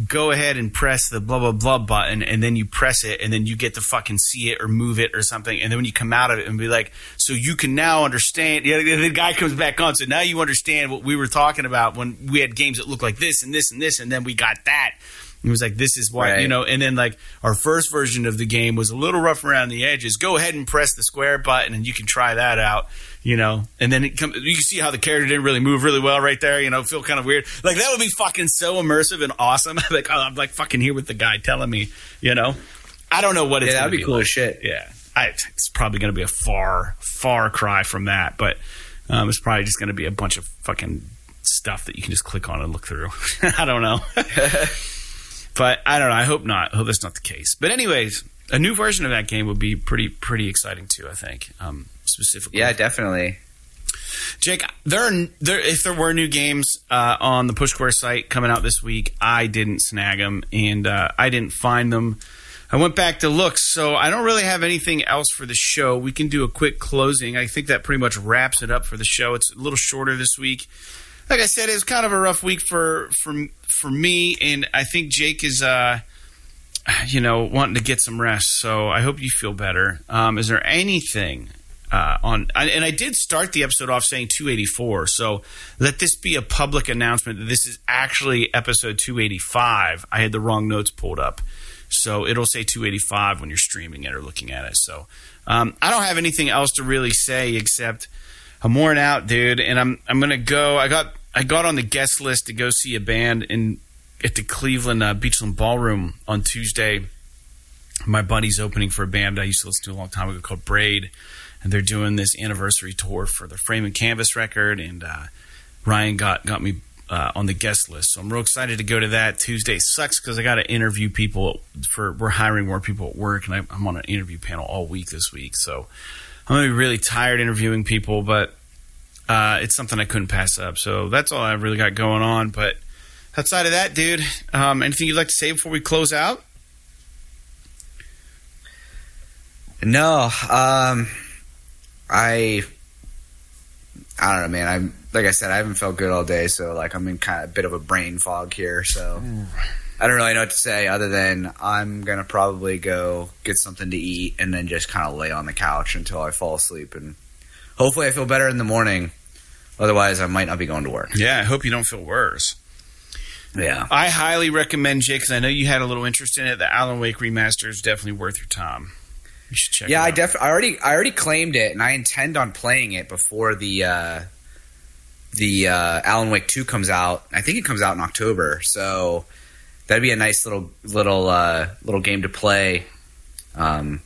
Go ahead and press the blah blah blah button and then you press it and then you get to fucking see it or move it or something and then when you come out of it and be like so you can now understand yeah, the guy comes back on so now you understand what we were talking about when we had games that looked like this and this and this and then we got that. It was like this is why Right. you know and then like our first version of the game was a little rough around the edges. Go ahead and press the square button and you can try that out you know and then it comes you can see how the character didn't really move really well right there you know feel kind of weird like that would be fucking so immersive and awesome like oh, i'm like fucking here with the guy telling me you know i don't know what it's Yeah, that'd gonna be cool like. as shit. yeah I, it's probably going to be a far far cry from that but um, it's probably just going to be a bunch of fucking stuff that you can just click on and look through i don't know but I don't know. I hope not. I hope that's not the case. But anyways, a new version of that game would be pretty pretty exciting too. I think um, specifically. Yeah, definitely. Jake, there are there if there were new games uh, on the Push Square site coming out this week, I didn't snag them and uh, I didn't find them. I went back to look, so I don't really have anything else for the show. We can do a quick closing. I think that pretty much wraps it up for the show. It's a little shorter this week. Like I said, it was kind of a rough week for for for me, and I think Jake is. Uh, you know, wanting to get some rest. So I hope you feel better. Um, is there anything uh, on? And I did start the episode off saying 284. So let this be a public announcement that this is actually episode 285. I had the wrong notes pulled up. So it'll say 285 when you're streaming it or looking at it. So um, I don't have anything else to really say except I'm worn out, dude, and I'm I'm gonna go. I got I got on the guest list to go see a band in at the Cleveland uh, Beachland Ballroom on Tuesday. My buddy's opening for a band I used to listen to a long time ago called Braid, and they're doing this anniversary tour for the Frame and Canvas record. And uh, Ryan got got me uh, on the guest list, so I'm real excited to go to that. Tuesday sucks because I got to interview people for we're hiring more people at work, and I, I'm on an interview panel all week this week, so I'm gonna be really tired interviewing people, but uh, it's something I couldn't pass up. So that's all I really got going on. But outside of that, dude, um, anything you'd like to say before we close out? No, um, I, I don't know, man. I'm like I said, I haven't felt good all day, so like I'm in kind of a bit of a brain fog here. So I don't really know what to say other than I'm gonna probably go get something to eat and then just kind of lay on the couch until I fall asleep, and hopefully I feel better in the morning. Otherwise, I might not be going to work. Yeah, I hope you don't feel worse. Yeah. I highly recommend Jake because I know you had a little interest in it. The Alan Wake remaster is definitely worth your time. You should check. Yeah, I out. def I already I already claimed it, and I intend on playing it before the uh, the uh, Alan Wake two comes out. I think it comes out in October, so that'd be a nice little little uh, little game to play. Um,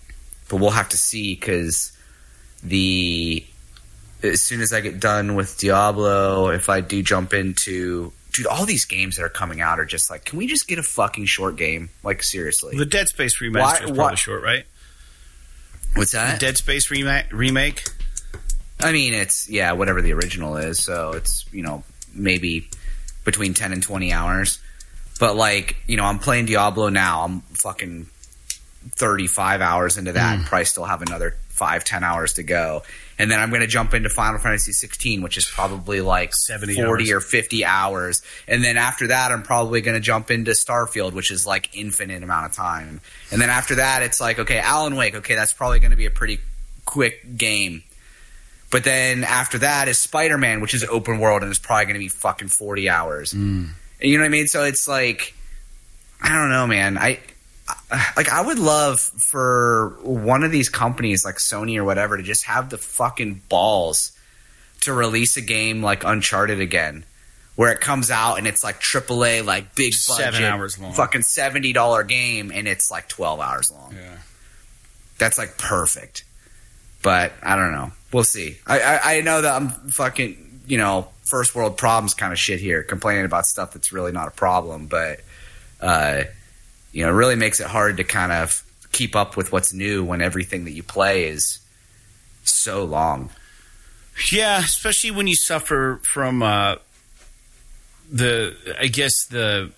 but we'll have to see because the as soon as I get done with Diablo, if I do jump into dude, all these games that are coming out are just like, can we just get a fucking short game? Like seriously, the Dead Space remaster Why- is probably why- short, right? What's that? Dead Space remake. remake. I mean, it's yeah, whatever the original is. So it's you know maybe between ten and twenty hours. But like you know, I'm playing Diablo now. I'm fucking thirty five hours into that, and probably still have another five ten hours to go. And then I'm going to jump into Final Fantasy 16, which is probably like 70 40 hours. or 50 hours. And then after that, I'm probably going to jump into Starfield, which is like infinite amount of time. And then after that, it's like, okay, Alan Wake. Okay, that's probably going to be a pretty quick game. But then after that is Spider Man, which is open world and is probably going to be fucking 40 hours. Mm. And you know what I mean? So it's like, I don't know, man. I like I would love for one of these companies like Sony or whatever to just have the fucking balls to release a game like Uncharted again. Where it comes out and it's like AAA, like big budget, Seven hours long. fucking seventy dollar game, and it's like twelve hours long. Yeah. That's like perfect. But I don't know. We'll see. I, I, I know that I'm fucking, you know, first world problems kind of shit here, complaining about stuff that's really not a problem. But, uh, you know, it really makes it hard to kind of keep up with what's new when everything that you play is so long. Yeah, especially when you suffer from uh, the, I guess the,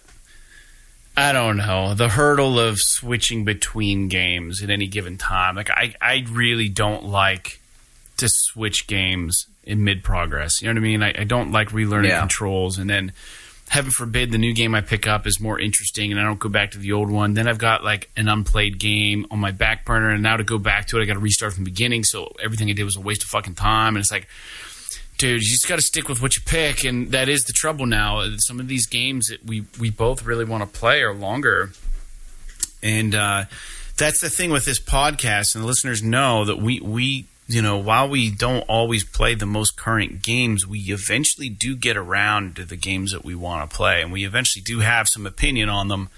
I don't know, the hurdle of switching between games at any given time. Like I, I really don't like to switch games in mid progress. You know what I mean? I, I don't like relearning Yeah. controls and then. Heaven forbid the new game I pick up is more interesting and I don't go back to the old one. Then I've got like an unplayed game on my back burner and now to go back to it I got to restart from the beginning. So everything I did was a waste of fucking time. And it's like, dude, you just got to stick with what you pick, and that is the trouble now. Some of these games that we we both really want to play are longer, and uh, that's the thing with this podcast. And the listeners know that we we you know while we don't always play the most current games, we eventually do get around to the games that we want to play, and we eventually do have some opinion on them.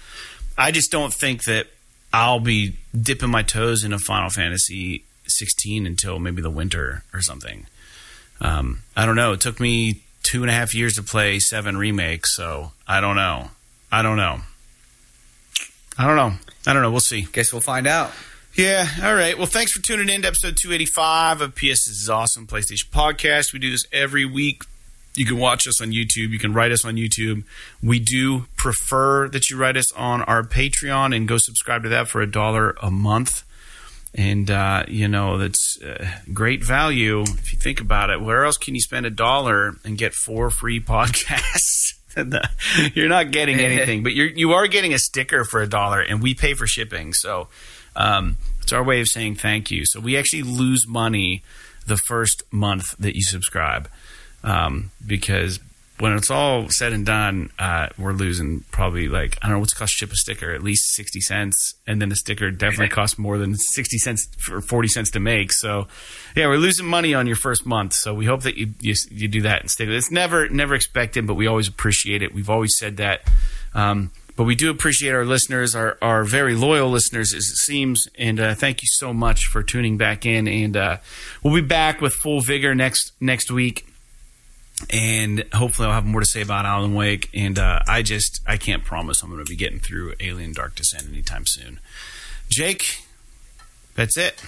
I just don't think that I'll be dipping my toes into Final Fantasy 16 until maybe the winter or something. Um, I don't know. It took me two and a half years to play seven remakes, so I don't know. I don't know. I don't know. I don't know. We'll see. Guess we'll find out. Yeah. All right. Well, thanks for tuning in to episode 285 of PS is Awesome PlayStation Podcast. We do this every week. You can watch us on YouTube. You can write us on YouTube. We do prefer that you write us on our Patreon and go subscribe to that for a dollar a month. And, uh, you know, that's uh, great value if you think about it. Where else can you spend a dollar and get four free podcasts? you're not getting anything, but you're, you are getting a sticker for a dollar, and we pay for shipping. So um, it's our way of saying thank you. So we actually lose money the first month that you subscribe um, because when it's all said and done, uh, we're losing probably like I don't know what's cost to ship a sticker at least sixty cents, and then the sticker definitely costs more than sixty cents or forty cents to make. So yeah, we're losing money on your first month. So we hope that you you, you do that and stick. with it. It's never never expected, but we always appreciate it. We've always said that. Um, but we do appreciate our listeners, our, our very loyal listeners, as it seems. And uh, thank you so much for tuning back in. And uh, we'll be back with full vigor next next week. And hopefully, I'll have more to say about Alan Wake. And uh, I just I can't promise I'm going to be getting through Alien Dark Descent anytime soon. Jake, that's it.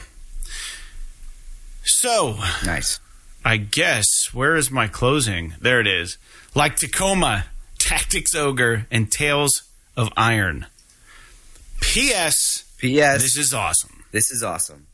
So Nice. I guess where is my closing? There it is. Like Tacoma, Tactics Ogre, and Tails of Iron. P.S. P.S. This is awesome. this is awesome.